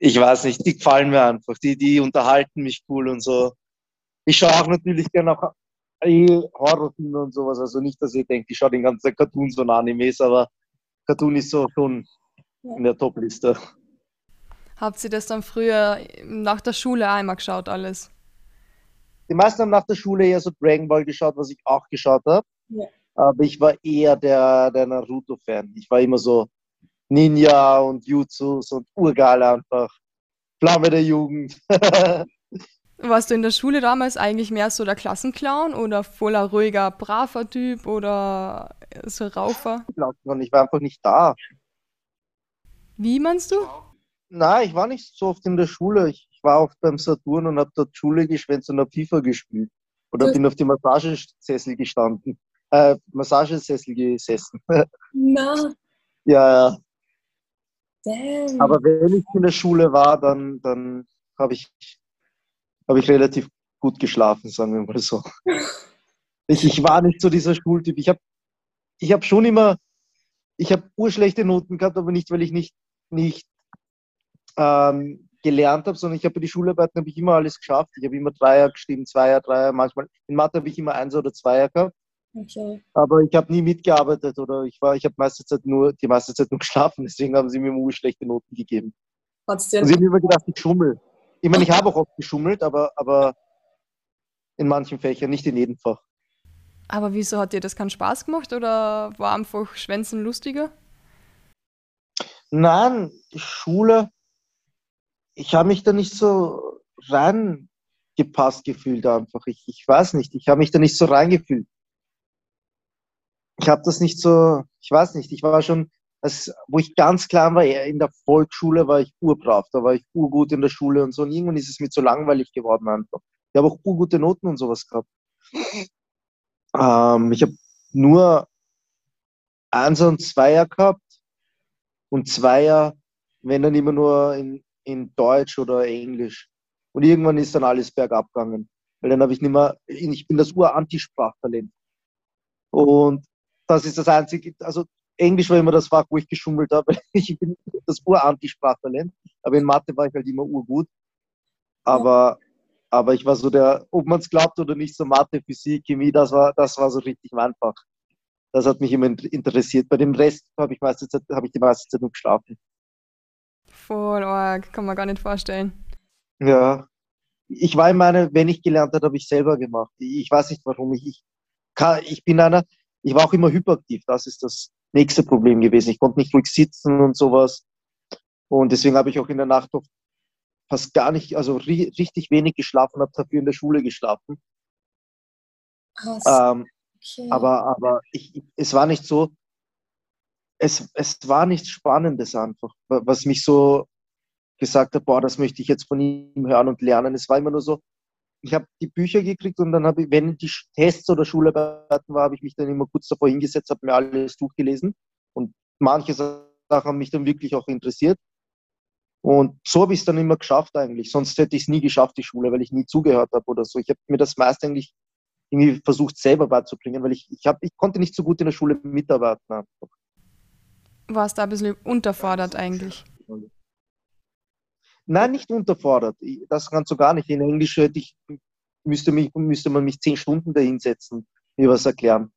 ich weiß nicht, die gefallen mir einfach. Die, die unterhalten mich cool und so. Ich schaue auch natürlich gerne auch Horrorfilme und sowas. Also nicht, dass ihr denkt, ich schaue den ganzen Cartoons und Animes, aber Cartoon ist so schon in der Top-Liste. Habt ihr das dann früher nach der Schule einmal geschaut, alles? Die meisten haben nach der Schule eher so Dragon Ball geschaut, was ich auch geschaut habe. Ja. Aber ich war eher der, der Naruto-Fan. Ich war immer so Ninja und Jutsus und urgeil einfach. Flamme der Jugend. Warst du in der Schule damals eigentlich mehr so der Klassenclown oder voller ruhiger, braver Typ oder so Raufer? Ich war einfach nicht da. Wie meinst du? Nein, ich war nicht so oft in der Schule. Ich, war oft beim Saturn und habe dort Schule geschwänzt und habe FIFA gespielt. Oder bin auf die Massagesessel gestanden. Äh, Massagesessel gesessen. Na. Ja, ja. Damn. Aber wenn ich in der Schule war, dann, dann habe ich habe ich relativ gut geschlafen, sagen wir mal so. Ich, ich war nicht so dieser Schultyp. Ich habe ich hab schon immer, ich habe urschlechte Noten gehabt, aber nicht, weil ich nicht, nicht ähm, gelernt habe, sondern ich habe bei die Schularbeiten habe ich immer alles geschafft. Ich habe immer Dreier geschrieben, Zweier, Dreier, manchmal. In Mathe habe ich immer Eins oder Zweier gehabt. Okay. Aber ich habe nie mitgearbeitet oder ich war, ich habe meiste Zeit nur, die meiste Zeit nur geschlafen, deswegen haben sie mir immer schlechte Noten gegeben. Und sie haben immer gedacht, ich schummel. Ich meine, ich habe auch oft geschummelt, aber, aber in manchen Fächern, nicht in jedem Fach. Aber wieso hat dir das keinen Spaß gemacht oder war einfach Schwänzen lustiger? Nein, die Schule, ich habe mich da nicht so reingepasst gefühlt einfach. Ich, ich weiß nicht, ich habe mich da nicht so reingefühlt. Ich habe das nicht so, ich weiß nicht, ich war schon, als, wo ich ganz klein war, in der Volksschule war ich urbrav, da war ich urgut in der Schule und so. Und irgendwann ist es mir zu langweilig geworden einfach. Ich habe auch urgute Noten und sowas gehabt. Ähm, ich habe nur Einser und Zweier gehabt und Zweier, wenn dann immer nur in, in Deutsch oder Englisch. Und irgendwann ist dann alles bergab gegangen. Weil dann habe ich nicht mehr, ich bin das Ur-Antisprachtalent. Und das ist das einzige, also Englisch war immer das Fach, wo ich geschummelt habe. Ich bin das Ur-Antisprachtalent. Aber in Mathe war ich halt immer urgut. Aber, ja. aber ich war so der, ob man es glaubt oder nicht, so Mathe, Physik, Chemie, das war, das war so richtig mein Fach. Das hat mich immer interessiert. Bei dem Rest habe ich, meiste Zeit, hab ich die meiste Zeit nur geschlafen. Voll arg, kann man gar nicht vorstellen. Ja, ich war in meiner, wenn ich gelernt habe, habe ich selber gemacht. Ich weiß nicht warum. Ich, ich, kann, ich bin einer, ich war auch immer hyperaktiv. Das ist das nächste Problem gewesen. Ich konnte nicht ruhig sitzen und sowas. Und deswegen habe ich auch in der Nacht oft fast gar nicht, also ri richtig wenig geschlafen, habe dafür in der Schule geschlafen. Ähm, okay. Aber, aber ich, es war nicht so, es, es war nichts Spannendes einfach, was mich so gesagt hat, boah, das möchte ich jetzt von ihm hören und lernen. Es war immer nur so, ich habe die Bücher gekriegt und dann habe ich, wenn die Tests oder Schularbeiten war, habe ich mich dann immer kurz davor hingesetzt, habe mir alles durchgelesen und manche Sachen haben mich dann wirklich auch interessiert. Und so habe ich es dann immer geschafft eigentlich. Sonst hätte ich es nie geschafft, die Schule, weil ich nie zugehört habe oder so. Ich habe mir das meist eigentlich irgendwie versucht, selber beizubringen, weil ich, ich, hab, ich konnte nicht so gut in der Schule mitarbeiten. Einfach warst da ein bisschen unterfordert eigentlich. Nein, nicht unterfordert. Das kannst du gar nicht. In Englisch hätte ich, müsste, mich, müsste man mich zehn Stunden dahinsetzen, mir was erklären.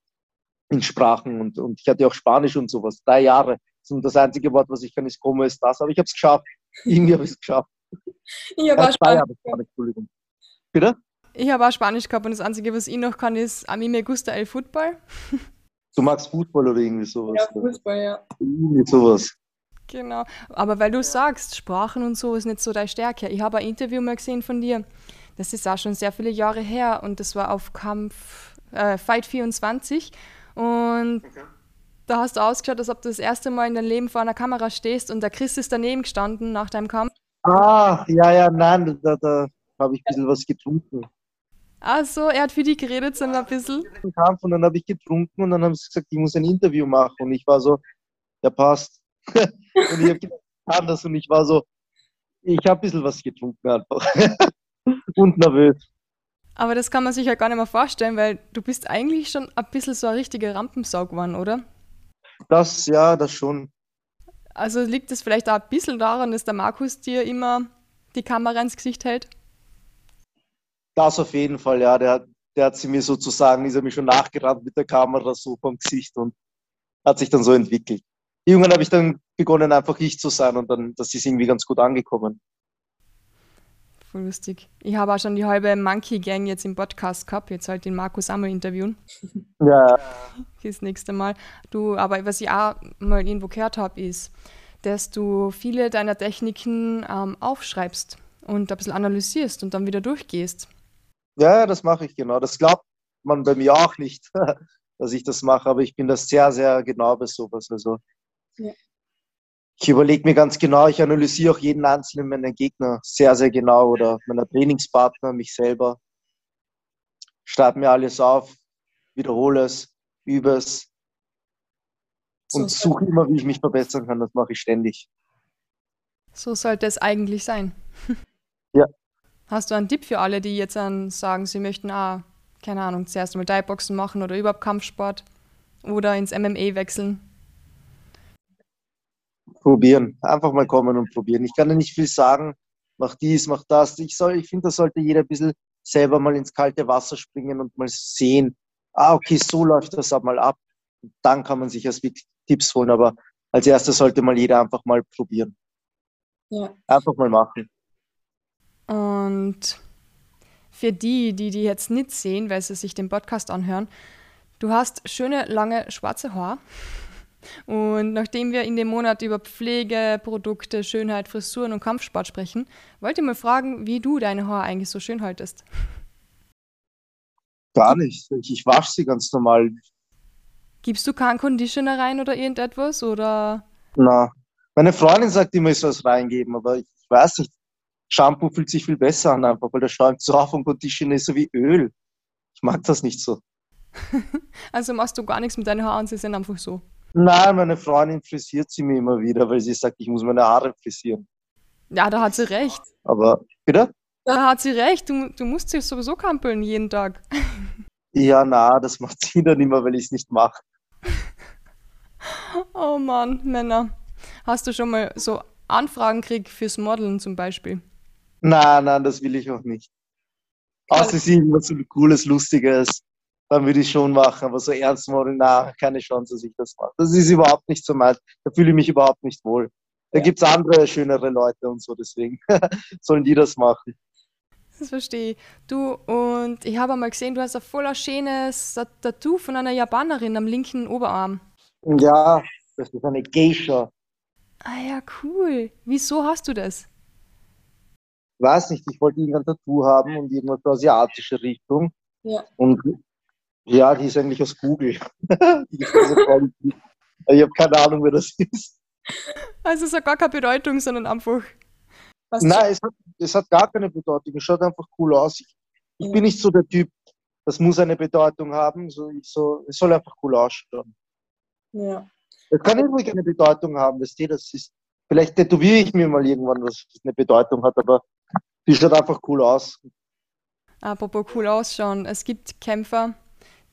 In Sprachen und, und ich hatte auch Spanisch und sowas. Drei Jahre. Und das einzige Wort, was ich kann, ist como ist das. Aber ich habe es geschafft. Irgendwie habe ich es geschafft. Ich habe auch Spanisch. Entschuldigung. Bitte? Ich habe auch Spanisch gehabt und das Einzige, was ich noch kann, ist A mí me gusta el fútbol. Du magst Fußball oder irgendwie sowas? Ja, Fußball, ja. Irgendwie sowas. Genau. Aber weil du sagst, Sprachen und so ist nicht so deine Stärke. Ich habe ein Interview mal gesehen von dir. Das ist auch schon sehr viele Jahre her und das war auf Kampf äh, Fight 24. Und okay. da hast du ausgeschaut, als ob du das erste Mal in deinem Leben vor einer Kamera stehst und der Chris ist daneben gestanden nach deinem Kampf. Ah, ja, ja, nein, da, da habe ich ein bisschen was getrunken. Ach so, er hat für dich geredet, so ein bisschen. Kampf und dann habe ich getrunken und dann haben sie gesagt, ich muss ein Interview machen. Und ich war so, ja passt. und ich habe gesagt, anders und ich war so, ich habe ein bisschen was getrunken einfach. und nervös. Aber das kann man sich ja gar nicht mehr vorstellen, weil du bist eigentlich schon ein bisschen so ein richtiger Rampensau geworden, oder? Das, ja, das schon. Also liegt es vielleicht auch ein bisschen daran, dass der Markus dir immer die Kamera ins Gesicht hält? Das auf jeden Fall, ja. Der, der hat sie mir sozusagen, ist er mir schon nachgerannt mit der Kamera so vom Gesicht und hat sich dann so entwickelt. Irgendwann habe ich dann begonnen, einfach ich zu sein und dann, das ist irgendwie ganz gut angekommen. Voll lustig. Ich habe auch schon die halbe Monkey Gang jetzt im Podcast gehabt. Jetzt halt den Markus einmal interviewen. Ja. Fürs nächste Mal. Du, aber was ich auch mal irgendwo gehört habe, ist, dass du viele deiner Techniken ähm, aufschreibst und ein bisschen analysierst und dann wieder durchgehst. Ja, das mache ich genau. Das glaubt man bei mir auch nicht, dass ich das mache, aber ich bin da sehr, sehr genau bei sowas. Also ja. ich überlege mir ganz genau, ich analysiere auch jeden einzelnen meiner Gegner sehr, sehr genau oder meiner Trainingspartner, mich selber. Schreibe mir alles auf, wiederhole es, übe es und so suche immer, wie ich mich verbessern kann. Das mache ich ständig. So sollte es eigentlich sein. Hast du einen Tipp für alle, die jetzt dann sagen, sie möchten, ah, keine Ahnung, zuerst mal Thai-Boxen machen oder überhaupt Kampfsport oder ins MMA wechseln? Probieren. Einfach mal kommen und probieren. Ich kann dir nicht viel sagen. Mach dies, mach das. Ich, ich finde, da sollte jeder ein bisschen selber mal ins kalte Wasser springen und mal sehen, ah, okay, so läuft das ab mal ab. Dann kann man sich erst wirklich Tipps holen. Aber als erstes sollte mal jeder einfach mal probieren. Ja. Einfach mal machen. Und für die, die die jetzt nicht sehen, weil sie sich den Podcast anhören, du hast schöne, lange, schwarze Haare. Und nachdem wir in dem Monat über Pflege, Produkte, Schönheit, Frisuren und Kampfsport sprechen, wollte ich mal fragen, wie du deine Haare eigentlich so schön haltest. Gar nicht. Ich, ich wasche sie ganz normal. Gibst du keinen Conditioner rein oder irgendetwas? Oder? Na, meine Freundin sagt immer, ich soll es reingeben, aber ich weiß nicht. Shampoo fühlt sich viel besser an, einfach, weil der schäumt so auf und Conditioner ist so wie Öl. Ich mag das nicht so. also machst du gar nichts mit deinen Haaren, sie sind einfach so. Nein, meine Freundin frisiert sie mir immer wieder, weil sie sagt, ich muss meine Haare frisieren. Ja, da hat sie recht. Aber, bitte? Da hat sie recht, du, du musst sie sowieso kampeln jeden Tag. Ja, na, das macht sie dann immer, weil ich es nicht mache. oh Mann, Männer. Hast du schon mal so Anfragen gekriegt fürs Modeln zum Beispiel? Nein, nein, das will ich auch nicht. Außer sie irgendwas so Cooles, Lustiges, dann würde ich schon machen, aber so ernst modeln, na, keine Chance, dass ich das mache. Das ist überhaupt nicht so meins. Da fühle ich mich überhaupt nicht wohl. Da ja. gibt es andere, schönere Leute und so, deswegen sollen die das machen. Das verstehe ich. Du, und ich habe einmal gesehen, du hast ein voller schönes Tattoo von einer Japanerin am linken Oberarm. Ja, das ist eine Geisha. Ah ja, cool. Wieso hast du das? Weiß nicht, ich wollte irgendein Tattoo haben und irgendwas für asiatische Richtung. Ja. Und ja, die ist eigentlich aus Google. ich habe keine Ahnung, wer das ist. Also es hat gar keine Bedeutung, sondern einfach. Nein, es hat, es hat gar keine Bedeutung. Es schaut einfach cool aus. Ich, ich ja. bin nicht so der Typ, das muss eine Bedeutung haben. So, ich so, es soll einfach cool ausschauen. Ja. Es kann irgendwie eine Bedeutung haben, weißt du, das ist. Vielleicht tätowiere ich mir mal irgendwann, was eine Bedeutung hat, aber die schaut einfach cool aus. Apropos cool ausschauen. Es gibt Kämpfer,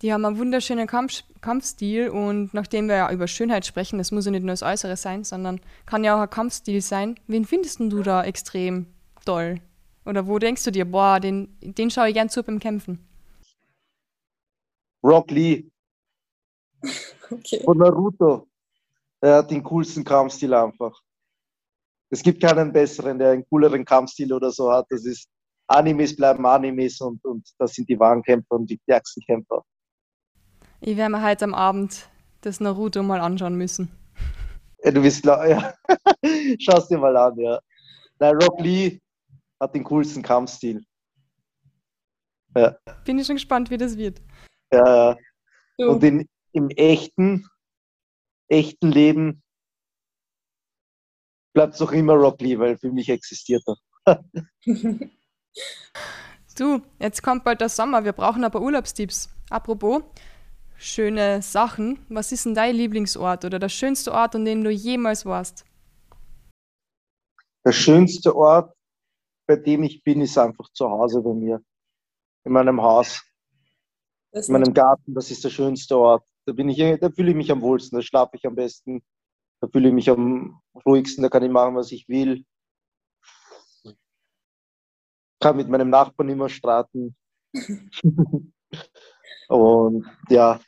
die haben einen wunderschönen Kampf Kampfstil und nachdem wir ja über Schönheit sprechen, das muss ja nicht nur das Äußere sein, sondern kann ja auch ein Kampfstil sein. Wen findest du da extrem toll? Oder wo denkst du dir, boah, den, den schaue ich gern zu beim Kämpfen? Rock Lee. Okay. Von Naruto. Er hat den coolsten Kampfstil einfach. Es gibt keinen besseren, der einen cooleren Kampfstil oder so hat. Das ist Animes bleiben Animes und, und das sind die wahren Kämpfer und die stärksten Kämpfer. Ich werde mir heute am Abend das Naruto mal anschauen müssen. Ja, du bist klar, ja. Schau es dir mal an, ja. Nein, Rock Lee hat den coolsten Kampfstil. Ja. Bin ich schon gespannt, wie das wird. Ja, so. und in, im echten, echten Leben bleibt es doch immer Rock Lee, weil für mich existiert er. du, jetzt kommt bald der Sommer, wir brauchen aber Urlaubstipps. Apropos, schöne Sachen. Was ist denn dein Lieblingsort oder der schönste Ort, an dem du jemals warst? Der schönste Ort, bei dem ich bin, ist einfach zu Hause bei mir. In meinem Haus. In meinem Garten, das ist der schönste Ort. Da bin ich, da fühle ich mich am wohlsten, da schlafe ich am besten. Da fühle ich mich am ruhigsten, da kann ich machen, was ich will. Kann mit meinem Nachbarn immer streiten. Und ja,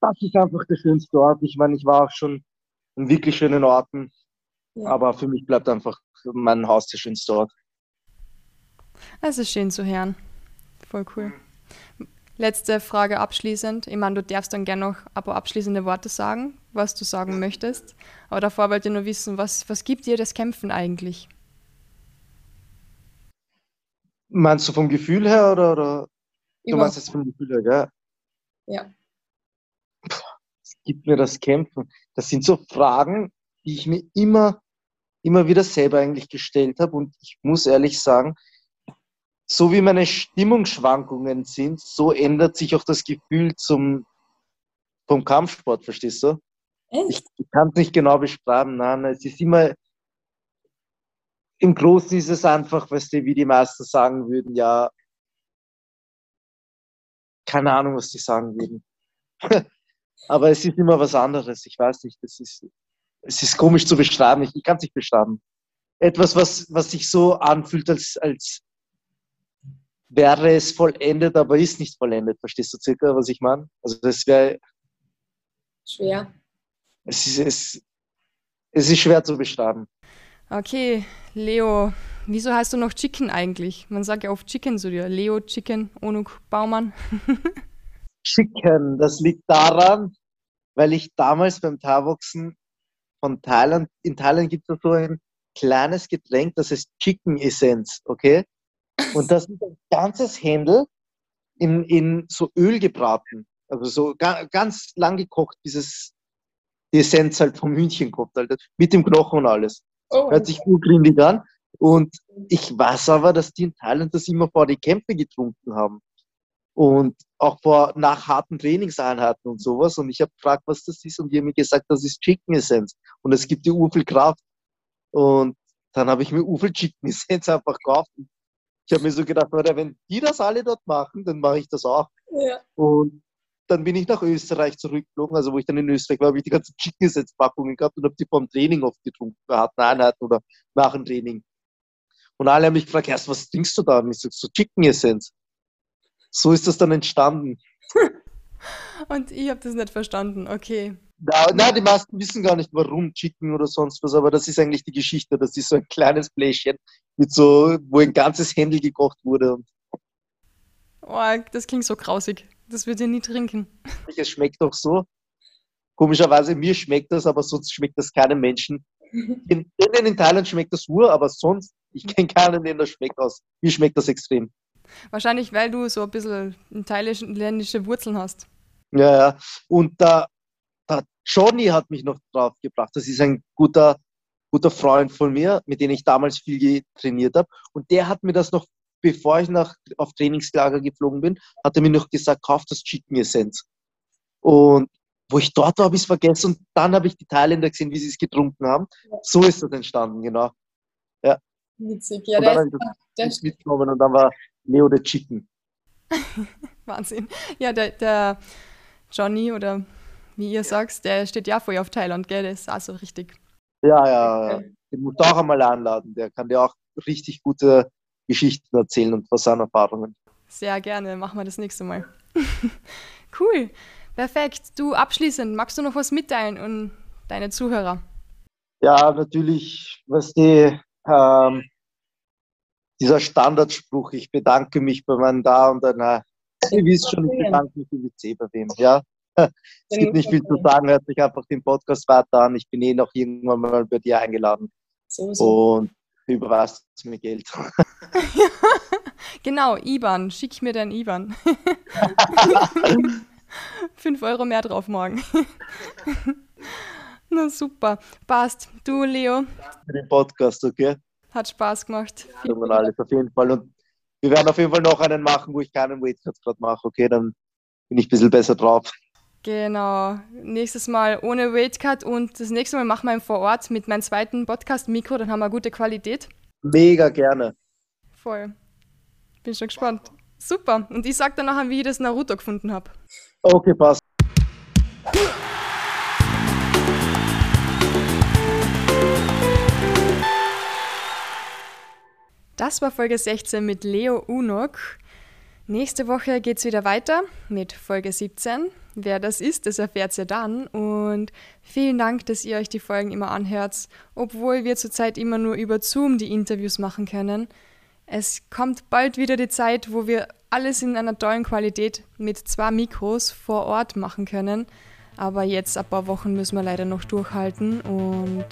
das ist einfach der schönste Ort. Ich meine, ich war auch schon in wirklich schönen Orten, ja. aber für mich bleibt einfach mein Haus der schönste Ort. Es ist schön zu hören. Voll cool. Letzte Frage abschließend. Ich meine, du darfst dann gerne noch ein paar abschließende Worte sagen, was du sagen möchtest. Aber davor wollte ich nur wissen, was, was gibt dir das Kämpfen eigentlich? Meinst du vom Gefühl her oder, oder du meinst jetzt vom Gefühl her, gell? Ja. Was gibt mir das Kämpfen? Das sind so Fragen, die ich mir immer, immer wieder selber eigentlich gestellt habe. Und ich muss ehrlich sagen, so wie meine Stimmungsschwankungen sind, so ändert sich auch das Gefühl zum, vom Kampfsport, verstehst du? Echt? Ich, kann es nicht genau beschreiben, nein, es ist immer, im Großen ist es einfach, weißt du, wie die meisten sagen würden, ja, keine Ahnung, was die sagen würden. Aber es ist immer was anderes. Ich weiß nicht, das ist, es ist komisch zu beschreiben. Ich, ich kann es nicht beschreiben. Etwas, was, was sich so anfühlt, als, als wäre es vollendet, aber ist nicht vollendet. Verstehst du circa, was ich meine? Also das wäre. Schwer. Es ist, es, es ist schwer zu beschreiben. Okay, Leo, wieso heißt du noch Chicken eigentlich? Man sagt ja oft Chicken zu dir. Leo, Chicken, Onuk, Baumann. Chicken, das liegt daran, weil ich damals beim Tauboxen von Thailand, in Thailand gibt es so ein kleines Getränk, das heißt Chicken Essence, okay? Und das ist ein ganzes Händel in, in so Öl gebraten. Also so ga, ganz lang gekocht, bis es die Essenz halt vom Hühnchen kommt, halt, mit dem Knochen und alles. Oh. Hört sich gut grindig an. Und ich weiß aber, dass die in Thailand das immer vor die Kämpfe getrunken haben. Und auch vor, nach harten Trainingseinheiten und sowas. Und ich habe gefragt, was das ist. Und die haben mir gesagt, das ist Chicken Essence. Und es gibt dir viel Kraft. Und dann habe ich mir viel Chicken Essence einfach gekauft. Ich habe mir so gedacht, wenn die das alle dort machen, dann mache ich das auch. Ja. Und dann bin ich nach Österreich zurückgeflogen, also wo ich dann in Österreich war, habe ich die ganzen Chicken Essence Packungen gehabt und habe die vom Training oft getrunken, bei harten Einheiten oder nach dem Training. Und alle haben mich gefragt, erst was trinkst du da? Und ich sage so Chicken Essence. So ist das dann entstanden. und ich habe das nicht verstanden, okay. Na, nein, die meisten wissen gar nicht, warum Chicken oder sonst was, aber das ist eigentlich die Geschichte. Das ist so ein kleines Bläschchen, mit so, wo ein ganzes Händel gekocht wurde. Oh, das klingt so grausig. Das würde ich nie trinken. Es schmeckt doch so. Komischerweise, mir schmeckt das, aber sonst schmeckt das keinem Menschen. In, in Thailand schmeckt das nur, aber sonst, ich kenne keinen, den das schmeckt aus. Mir schmeckt das extrem. Wahrscheinlich, weil du so ein bisschen thailändische Wurzeln hast. Ja, ja. Und der Johnny hat mich noch drauf gebracht. Das ist ein guter, guter Freund von mir, mit dem ich damals viel trainiert habe. Und der hat mir das noch, bevor ich nach, auf Trainingslager geflogen bin, hat er mir noch gesagt, kauf das Chicken Essence. Und wo ich dort war, habe ich es vergessen und dann habe ich die Thailänder gesehen, wie sie es getrunken haben. So ist das entstanden, genau. Ja. Witzig, ja. Und dann habe ich das mitgenommen und dann war Leo der Chicken. Wahnsinn. Ja, der, der Johnny oder wie ihr ja. sagt, der steht ja voll auf Thailand, gell? Das ist auch so richtig. Ja, ja. Den musst du auch einmal einladen. Der kann dir auch richtig gute Geschichten erzählen und was seine Erfahrungen. Sehr gerne, machen wir das nächste Mal. cool. Perfekt. Du abschließend, magst du noch was mitteilen und deine Zuhörer? Ja, natürlich, was die, ähm, dieser Standardspruch, ich bedanke mich bei meinem Da und einer, ihr wisst schon, ich bedanke mich im WC bei wem, ja. Es gibt nicht viel zu sagen, hört sich einfach den Podcast weiter an. Ich bin eh noch irgendwann mal bei dir eingeladen. So, so. Und überweist mir Geld. genau, IBAN, schick mir dein IBAN. 5 Euro mehr drauf morgen. Na super. Passt. Du, Leo. Für den Podcast, okay? Hat Spaß gemacht. Ja, alles auf jeden Fall. Und wir werden auf jeden Fall noch einen machen, wo ich keinen Weightcut gerade mache, okay? Dann bin ich ein bisschen besser drauf. Genau. Nächstes Mal ohne Weightcut und das nächste Mal machen wir ihn vor Ort mit meinem zweiten Podcast-Mikro, dann haben wir gute Qualität. Mega gerne. Voll. Bin schon gespannt. Super. Und ich sag dann nachher, wie ich das Naruto gefunden habe. Okay, passt. Das war Folge 16 mit Leo Unok. Nächste Woche geht es wieder weiter mit Folge 17. Wer das ist, das erfährt ihr dann. Und vielen Dank, dass ihr euch die Folgen immer anhört, obwohl wir zurzeit immer nur über Zoom die Interviews machen können. Es kommt bald wieder die Zeit, wo wir alles in einer tollen Qualität mit zwei Mikros vor Ort machen können. Aber jetzt, ein paar Wochen, müssen wir leider noch durchhalten. Und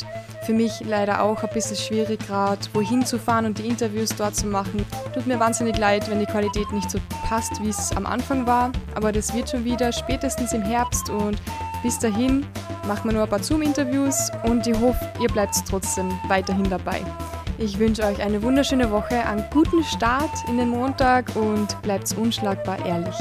für mich leider auch ein bisschen schwierig, gerade wohin zu fahren und die Interviews dort zu machen. Tut mir wahnsinnig leid, wenn die Qualität nicht so passt, wie es am Anfang war. Aber das wird schon wieder spätestens im Herbst. Und bis dahin machen wir nur ein paar Zoom-Interviews. Und ich hoffe, ihr bleibt trotzdem weiterhin dabei. Ich wünsche euch eine wunderschöne Woche, einen guten Start in den Montag und bleibt unschlagbar ehrlich.